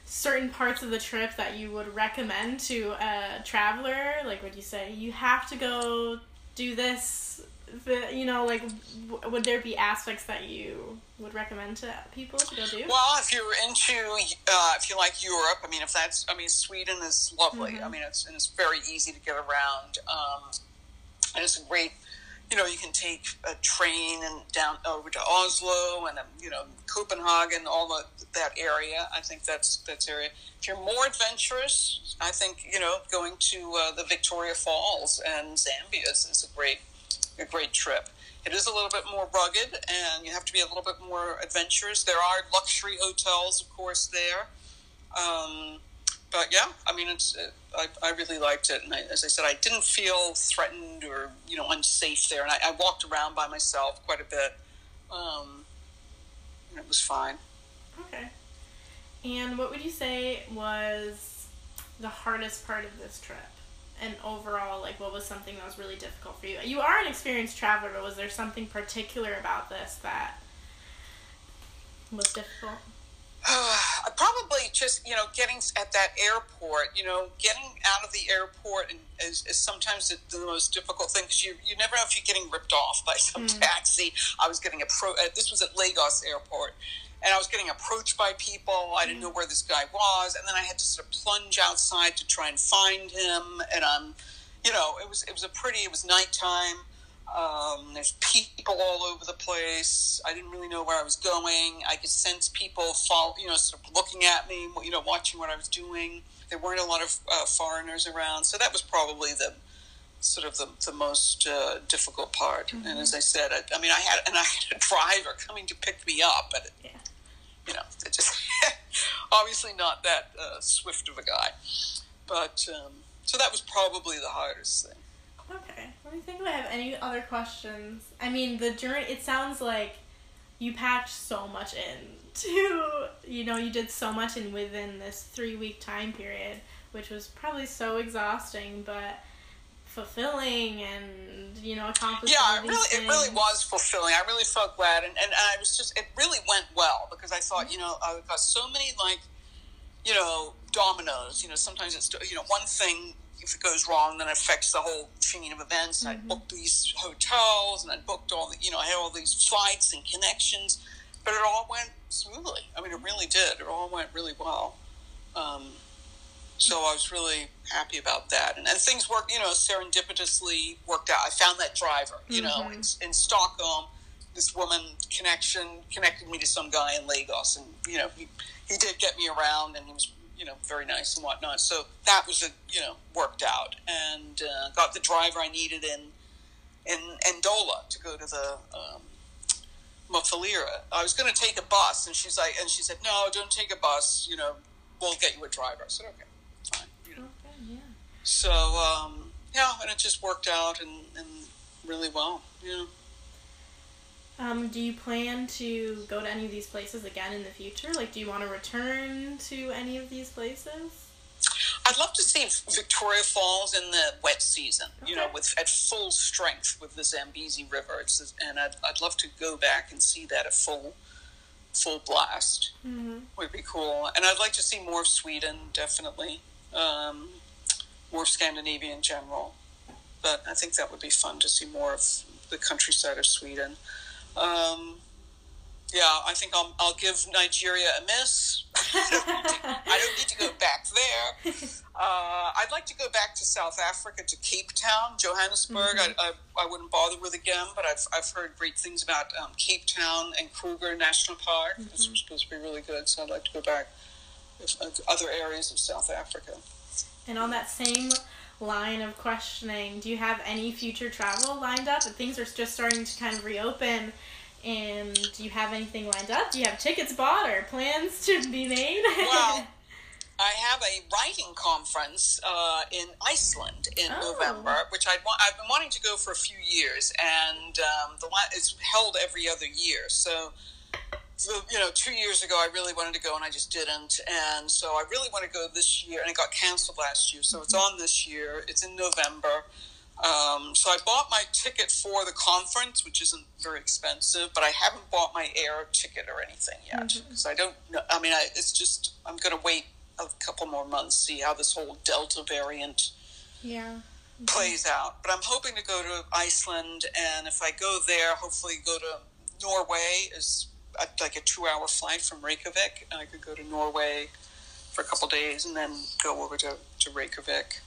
certain parts of the trip that you would recommend to a traveler? Like, would you say you have to go do this? You know, like, would there be aspects that you would recommend to people to go do? Well, if you're into, uh, if you like Europe, I mean, if that's, I mean, Sweden is lovely. Mm-hmm. I mean, it's and it's very easy to get around. Um, and it's a great you know, you can take a train and down over to Oslo and um, you know Copenhagen, all the, that area. I think that's that's area. If you're more adventurous, I think you know going to uh, the Victoria Falls and Zambia is, is a great a great trip. It is a little bit more rugged, and you have to be a little bit more adventurous. There are luxury hotels, of course, there. Um, but yeah, I mean, it's it, I, I really liked it, and I, as I said, I didn't feel threatened or you know unsafe there, and I, I walked around by myself quite a bit, um, and it was fine. Okay. And what would you say was the hardest part of this trip? And overall, like, what was something that was really difficult for you? You are an experienced traveler, but was there something particular about this that was difficult? Probably just you know getting at that airport. You know, getting out of the airport and is, is sometimes the, the, most difficult thing because you you never know if you're getting ripped off by some mm. taxi. I was getting a pro. Uh, this was at Lagos Airport, and I was getting approached by people. I didn't know where this guy was, and then I had to sort of plunge outside to try and find him. And I'm, um, you know, it was it was a pretty. It was nighttime. Um, there's people all over the place. I didn't really know where I was going. I could sense people follow, you know, sort of looking at me, you know, watching what I was doing. There weren't a lot of uh, foreigners around, so that was probably the sort of the, the most uh, difficult part. Mm-hmm. And as I said, I, I, mean, I had and I had a driver coming to pick me up, but yeah you know, just obviously not that uh, swift of a guy. But um, so that was probably the hardest thing. Okay, let me think if I have any other questions. I mean, the journey. It sounds like you packed so much in. To you know, you did so much in within this three week time period, which was probably so exhausting. But fulfilling and you know accomplishing. Yeah, it really, things. it really was fulfilling. I really felt glad, and, and I was just, it really went well because I thought, you know, mm-hmm. I've got so many like, you know, dominoes. You know, sometimes it's you know one thing if it goes wrong, then it affects the whole chain of events. Mm-hmm. I booked these hotels, and I booked all the, you know, I had all these flights and connections, but it all went smoothly. I mean, it really did. It all went really well. Um, so I was really happy about that. And, and things worked, you know, serendipitously worked out. I found that driver, you mm-hmm. know, in, in, Stockholm. This woman connection connected me to some guy in Lagos, and you know, he, he did get me around, and he was you know very nice and whatnot. So that was a you know worked out, and uh, got the driver I needed in in Ndola to go to the um, Mufulira. I was going to take a bus, and she's like, and she said, no, don't take a bus. You know, we'll get you a driver. I said, okay. Fine. Okay, yeah. So um, yeah, and it just worked out and, and really well. Yeah. Um, do you plan to go to any of these places again in the future? Like, do you want to return to any of these places? I'd love to see Victoria Falls in the wet season. Okay. You know, with at full strength with the Zambezi River. It's, and I'd, I'd love to go back and see that at full full blast. Mm-hmm. Would be cool. And I'd like to see more of Sweden, definitely. Um, more Scandinavia in general. But I think that would be fun to see more of the countryside of Sweden. Um, yeah, I think I'll, I'll give Nigeria a miss. I, don't to, I, don't need to go back there. Uh, I'd like to go back to South Africa, to Cape Town, Johannesburg. Mm-hmm. I, I, I, wouldn't bother with again, but I've, I've heard great things about um, Cape Town and Kruger National Park. Mm-hmm. It's supposed to be really good, so I'd like to go back to other areas of South Africa. And on that same line of questioning, do you have any future travel lined up? And things are just starting to kind of reopen. And do you have anything lined up? Do you have tickets bought or plans to be made? well, I have a writing conference uh, in Iceland in oh. November, which I'd wa- I've been wanting to go for a few years, and um, the one it's held every other year. So so, you know, two years ago, I really wanted to go and I just didn't. And so I really want to go this year, and it got canceled last year. So mm-hmm. it's on this year. It's in November. Um, so I bought my ticket for the conference, which isn't very expensive, but I haven't bought my air ticket or anything yet because mm-hmm. I don't know. I mean, I, it's just, I'm going to wait a couple more months, see how this whole Delta variant yeah. Mm-hmm. plays out. But I'm hoping to go to Iceland, and if I go there, hopefully go to Norway is like a two hour flight from Reykjavik, and I could go to Norway for a couple days and then go over to, to Reykjavik.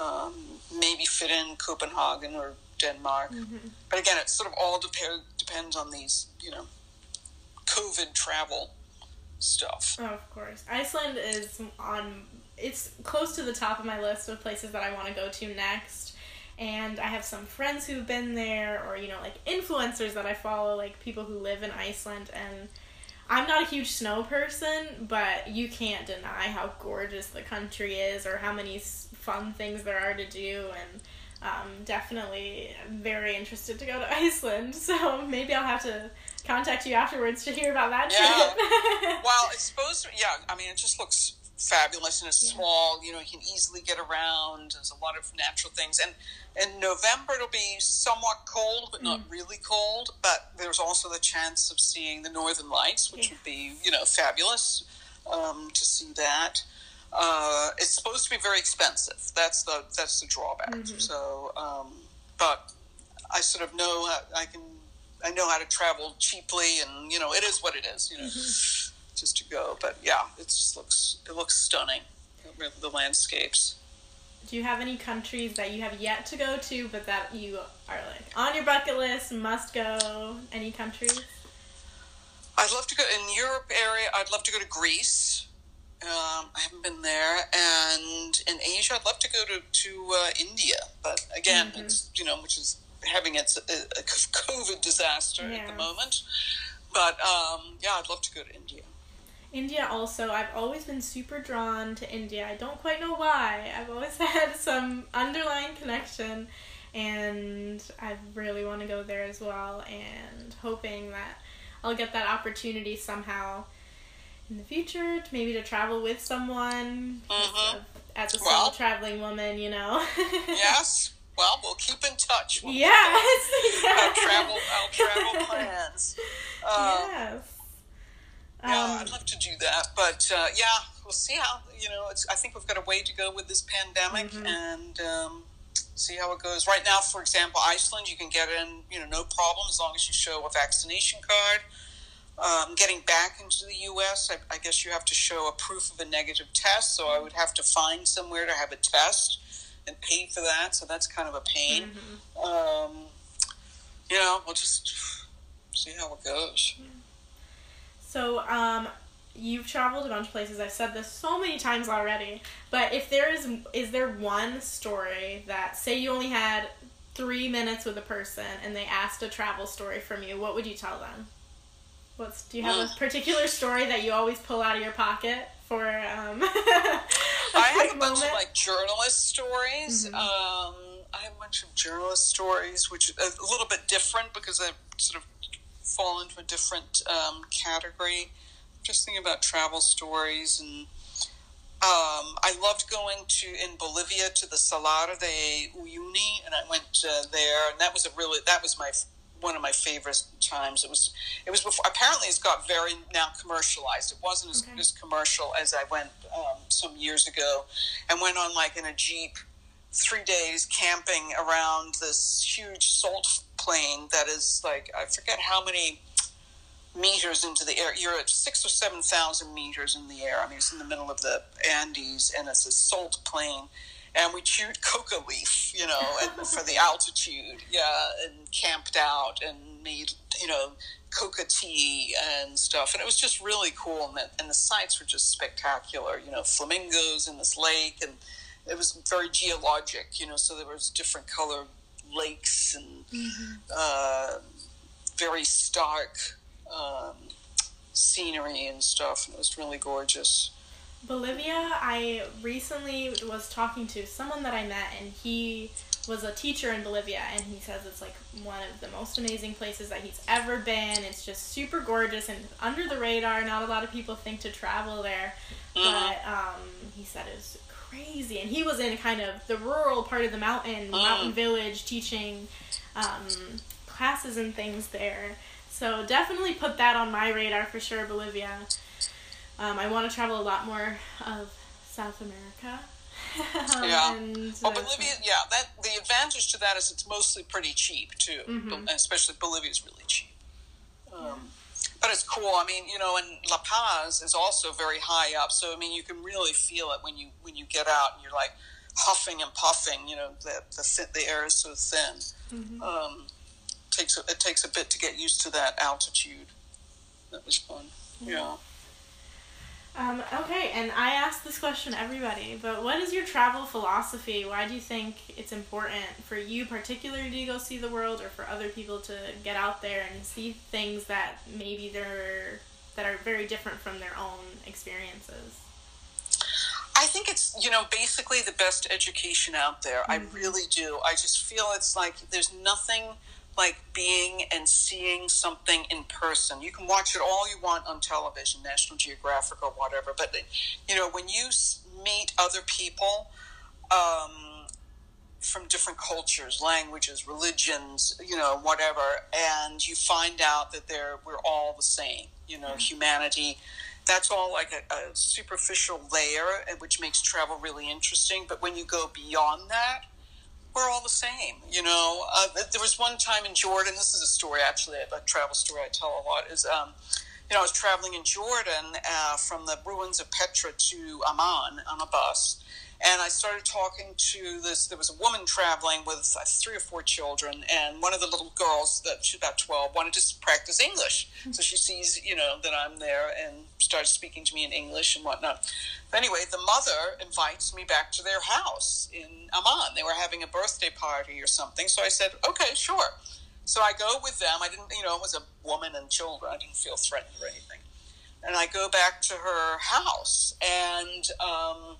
Um, maybe fit in Copenhagen or Denmark. Mm-hmm. But again, it sort of all dep- depends on these, you know, COVID travel stuff. Oh, of course. Iceland is on, it's close to the top of my list of places that I want to go to next and I have some friends who've been there, or you know, like influencers that I follow, like people who live in Iceland, and I'm not a huge snow person, but you can't deny how gorgeous the country is or how many fun things there are to do and um, definitely very interested to go to Iceland. So maybe I'll have to contact you afterwards to hear about that yeah. trip. well, it's supposed to, yeah, I mean, it just looks fabulous and it's yeah. small. You know, you can easily get around. There's a lot of natural things. And in November, it'll be somewhat cold, but not mm. really cold. But there's also the chance of seeing the northern lights, which yeah. would be, you know, fabulous um, to see that. Uh, it's supposed to be very expensive. That's the that's the drawback. Mm-hmm. So, um, but I sort of know I can I know how to travel cheaply, and you know it is what it is. You know, mm-hmm. Just to go. But yeah, it just looks it looks stunning. The landscapes. Do you have any countries that you have yet to go to, but that you are like on your bucket list, must go? Any countries? I'd love to go in Europe area. I'd love to go to Greece. Um, I haven't been there, and in Asia, I'd love to go to to uh, India, but again, mm-hmm. it's you know, which is having its a, a COVID disaster yeah. at the moment. But um, yeah, I'd love to go to India. India also, I've always been super drawn to India. I don't quite know why. I've always had some underlying connection, and I really want to go there as well. And hoping that I'll get that opportunity somehow in the future, to maybe to travel with someone mm-hmm. as a solo traveling woman, you know. yes. Well, we'll keep in touch. We'll yes. yes. Our travel, our travel plans. Um, yes. Yeah, um, I'd love to do that, but uh, yeah, we'll see how. You know, I think we've got a way to go with this pandemic, mm-hmm. and um, see how it goes. Right now, for example, Iceland, you can get in, you know, no problem as long as you show a vaccination card. Um, getting back into the U.S., I, I, guess you have to show a proof of a negative test. So I would have to find somewhere to have a test and pay for that. So that's kind of a pain. Mm-hmm. Um, you know, we'll just see how it goes. So, um, you've traveled a bunch of places. I've said this so many times already. But if there is, is there one story that, say, you only had three minutes with a person and they asked a travel story from you, what would you tell them? What's do you have a particular story that you always pull out of your pocket for? Um, I have a bunch of like journalist stories. Mm-hmm. Um, I have a bunch of journalist stories, which are a little bit different because I sort of fall into a different um, category. Just thinking about travel stories and. Um, I loved going to in Bolivia to the Salar de Uyuni, and I went uh, there, and that was a really that was my one of my favorite times. It was it was before. Apparently, it's got very now commercialized. It wasn't as, okay. as commercial as I went um, some years ago, and went on like in a jeep, three days camping around this huge salt plain that is like I forget how many meters into the air. You're at six or seven thousand meters in the air. I mean, it's in the middle of the Andes, and it's a salt plain and we chewed coca leaf, you know, and for the altitude, yeah, and camped out and made, you know, coca tea and stuff, and it was just really cool, and the, and the sights were just spectacular, you know, flamingos in this lake, and it was very geologic, you know, so there was different color lakes and mm-hmm. uh, very stark um, scenery and stuff, and it was really gorgeous. Bolivia, I recently was talking to someone that I met, and he was a teacher in Bolivia, and he says it's like one of the most amazing places that he's ever been. It's just super gorgeous and under the radar. Not a lot of people think to travel there, mm-hmm. but um, he said it's crazy. And he was in kind of the rural part of the mountain, mm. mountain village, teaching um, classes and things there. So definitely put that on my radar for sure, Bolivia. Um, I want to travel a lot more of South America. yeah. well, Bolivia, yeah, that the advantage to that is it's mostly pretty cheap too, mm-hmm. especially Bolivia is really cheap. Um. But it's cool. I mean, you know, and La Paz is also very high up, so I mean, you can really feel it when you when you get out and you're like huffing and puffing. You know, the the, the air is so thin. Mm-hmm. Um, takes a, it takes a bit to get used to that altitude. That was fun. yeah. yeah. Um, okay, and I ask this question everybody, but what is your travel philosophy? Why do you think it's important for you particularly to go see the world or for other people to get out there and see things that maybe they're that are very different from their own experiences. I think it's you know basically the best education out there. Mm-hmm. I really do. I just feel it's like there's nothing like being and seeing something in person. You can watch it all you want on television, National Geographic or whatever, but you know when you meet other people um, from different cultures, languages, religions, you know, whatever, and you find out that they're we're all the same. You know, mm-hmm. humanity that's all like a, a, superficial layer, which makes travel really interesting. But when you go beyond that, we're all the same. You know, uh, there was one time in Jordan. This is a story, actually, a travel story I tell a lot. Is um, you know, I was traveling in Jordan uh, from the ruins of Petra to Amman on a bus, and I started talking to this. There was a woman traveling with uh, three or four children, and one of the little girls that she's about twelve wanted to practice English. Hmm. So she sees, you know, that I'm there and starts speaking to me in English and whatnot. But anyway, the mother invites me back to their house in Amman. They were having a birthday party or something. So I said, okay, sure. So I go with them. I didn't, you know, it was a woman and children. I didn't feel threatened or anything. And I go back to her house, and um,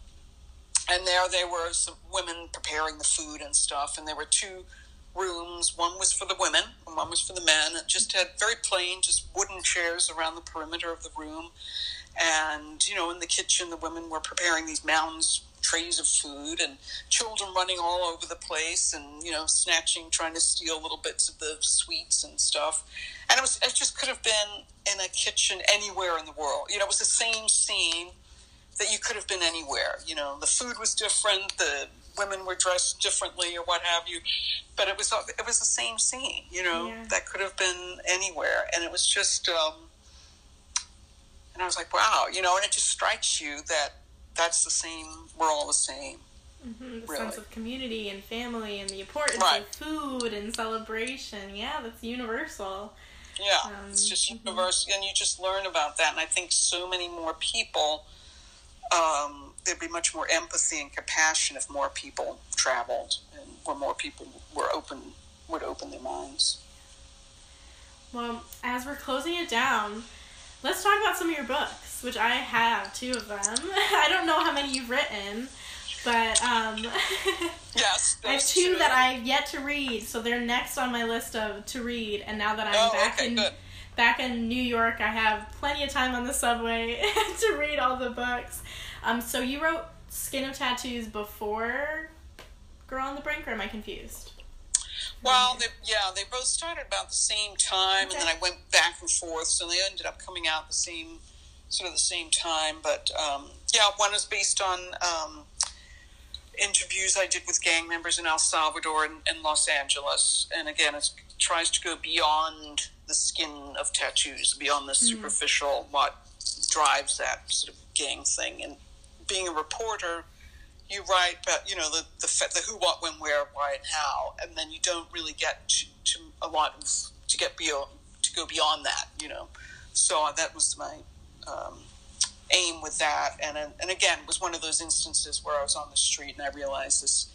and there they were some women preparing the food and stuff and there were two rooms. One was for the women and one was for the men. It just had very plain just wooden chairs around the perimeter of the room. And you know in the kitchen the women were preparing these mounds trays of food and children running all over the place and you know snatching trying to steal little bits of the sweets and stuff. And it was it just could have been in a kitchen anywhere in the world. You know it was the same scene that you could have been anywhere. You know, the food was different, the women were dressed differently, or what have you, but it was it was the same scene. You know, yeah. that could have been anywhere, and it was just. Um, and I was like, wow, you know, and it just strikes you that that's the same. We're all the same. Mm-hmm, the really. sense of community and family and the importance right. of food and celebration. Yeah, that's universal. Yeah, um, it's just mm-hmm. universal, and you just learn about that. And I think so many more people um, there'd be much more empathy and compassion if more people traveled and where more people were open would open their minds. Well, as we're closing it down, let's talk about some of your books, which I have two of them. I don't know how many you've written, but um, yes, I have two, that I've yet to read, so they're next on my list of to read. And now that I'm oh, back okay, in good. Back in New York, I have plenty of time on the subway to read all the books. Um, so you wrote Skin of Tattoos before Girl on the Brink, or am I confused? Well, they, yeah, they both started about the same time, okay. and then I went back and forth, so they ended up coming out the same, sort of the same time. But um, yeah, one is based on um, interviews I did with gang members in El Salvador and, and Los Angeles, and again, it tries to go beyond the skin of tattoos, beyond the mm. superficial, what drives that sort of gang thing, and being a reporter, you write about you know the the, the who, what, when, where, why, and how, and then you don't really get to, to a lot of, to get beyond to go beyond that. You know, so that was my um, aim with that, and and again, it was one of those instances where I was on the street and I realized this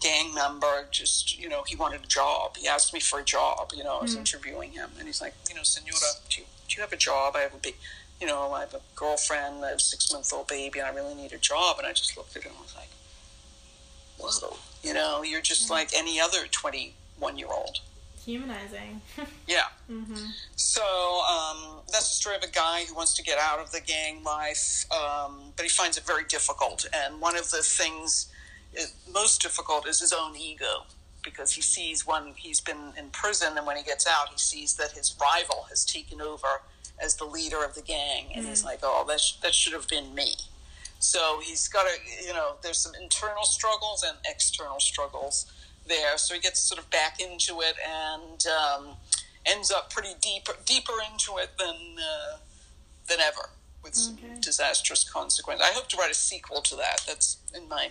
gang member just you know he wanted a job he asked me for a job you know i was mm. interviewing him and he's like you know senora do you, do you have a job i have a big you know, I have a girlfriend, I have a six month old baby, and I really need a job. And I just looked at him and was like, whoa, you know, you're just mm-hmm. like any other 21 year old. Humanizing. yeah. Mm-hmm. So um, that's the story of a guy who wants to get out of the gang life, um, but he finds it very difficult. And one of the things is, most difficult is his own ego because he sees when he's been in prison and when he gets out, he sees that his rival has taken over as the leader of the gang, and mm. he's like, "Oh, that sh- that should have been me." So he's got a, you know, there's some internal struggles and external struggles there. So he gets sort of back into it and um, ends up pretty deep, deeper into it than uh, than ever, with okay. some disastrous consequences. I hope to write a sequel to that. That's in my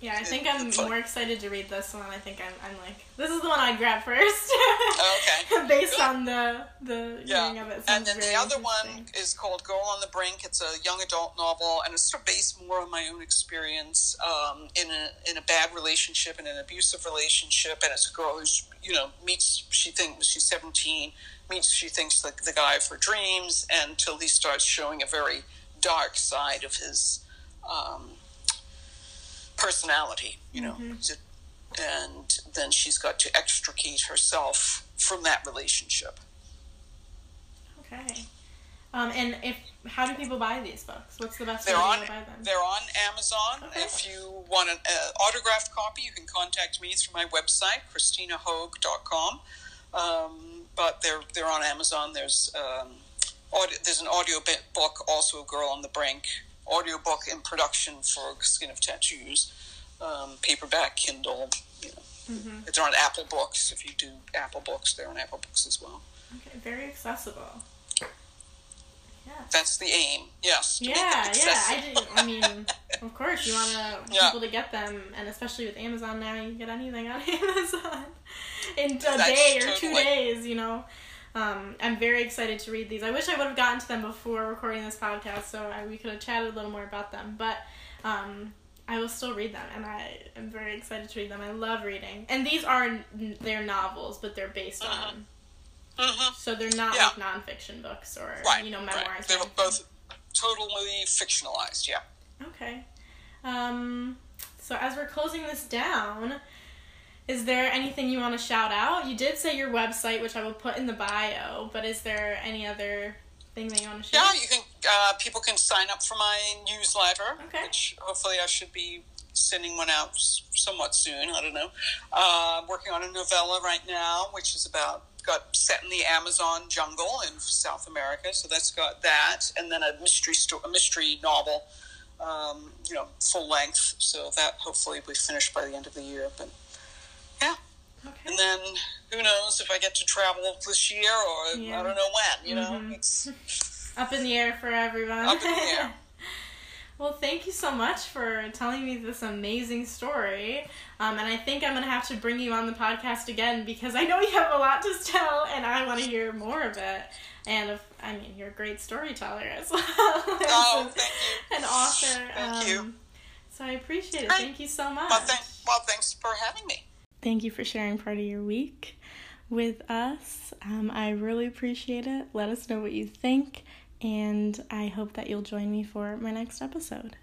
yeah, I think I'm more excited to read this one. I think I'm, I'm like, this is the one I'd grab first. oh, okay. Based Good. on the the yeah. of it. And then the other one is called Girl on the Brink. It's a young adult novel, and it's sort of based more on my own experience um, in a in a bad relationship, in an abusive relationship, and it's a girl who's you know meets she thinks she's 17, meets, she thinks, the, the guy of her dreams, until he starts showing a very dark side of his um, personality, you know. Mm-hmm. And then she's got to extricate herself from that relationship. Okay. Um, and if how do people buy these books? What's the best they're way on, to buy them? They're on Amazon. Okay. If you want an uh, autographed copy, you can contact me through my website, ChristinaHoag.com. Um, but they're they're on Amazon. There's um, audio, there's an audio book, also a girl on the brink. Audio book in production for Skin of Tattoos, um, paperback, Kindle. You know, mm-hmm. it's on Apple Books. If you do Apple Books, they're on Apple Books as well. Okay, very accessible. Yeah. That's the aim. Yes. Yeah, yeah. I. I mean, of course, you want yeah. people to get them, and especially with Amazon now, you can get anything on Amazon in a That's day or totally. two days. You know. Um, I'm very excited to read these. I wish I would have gotten to them before recording this podcast, so I, we could have chatted a little more about them. But um, I will still read them, and I am very excited to read them. I love reading, and these are they're novels, but they're based uh-huh. on Mm-hmm. So they're not yeah. like nonfiction books or right, you know memoirs. Right. They were both totally fictionalized. Yeah. Okay. Um, so as we're closing this down, is there anything you want to shout out? You did say your website, which I will put in the bio, but is there any other thing that you want to share? Yeah, you can. Uh, people can sign up for my newsletter, okay. which hopefully I should be sending one out somewhat soon. I don't know. Uh, working on a novella right now, which is about got set in the Amazon jungle in South America, so that's got that, and then a mystery sto- a mystery novel, um, you know, full length. So that hopefully will be finished by the end of the year. But yeah, okay. and then who knows if I get to travel this year or yeah. I don't know when. You mm-hmm. know, it's up in the air for everyone. Up in the air. Well, thank you so much for telling me this amazing story. Um, and I think I'm going to have to bring you on the podcast again because I know you have a lot to tell and I want to hear more of it. And if, I mean, you're a great storyteller as well. oh, thank you. An author. Thank um, you. So I appreciate it. Thank you so much. Well, thank, well, thanks for having me. Thank you for sharing part of your week with us. Um, I really appreciate it. Let us know what you think and I hope that you'll join me for my next episode.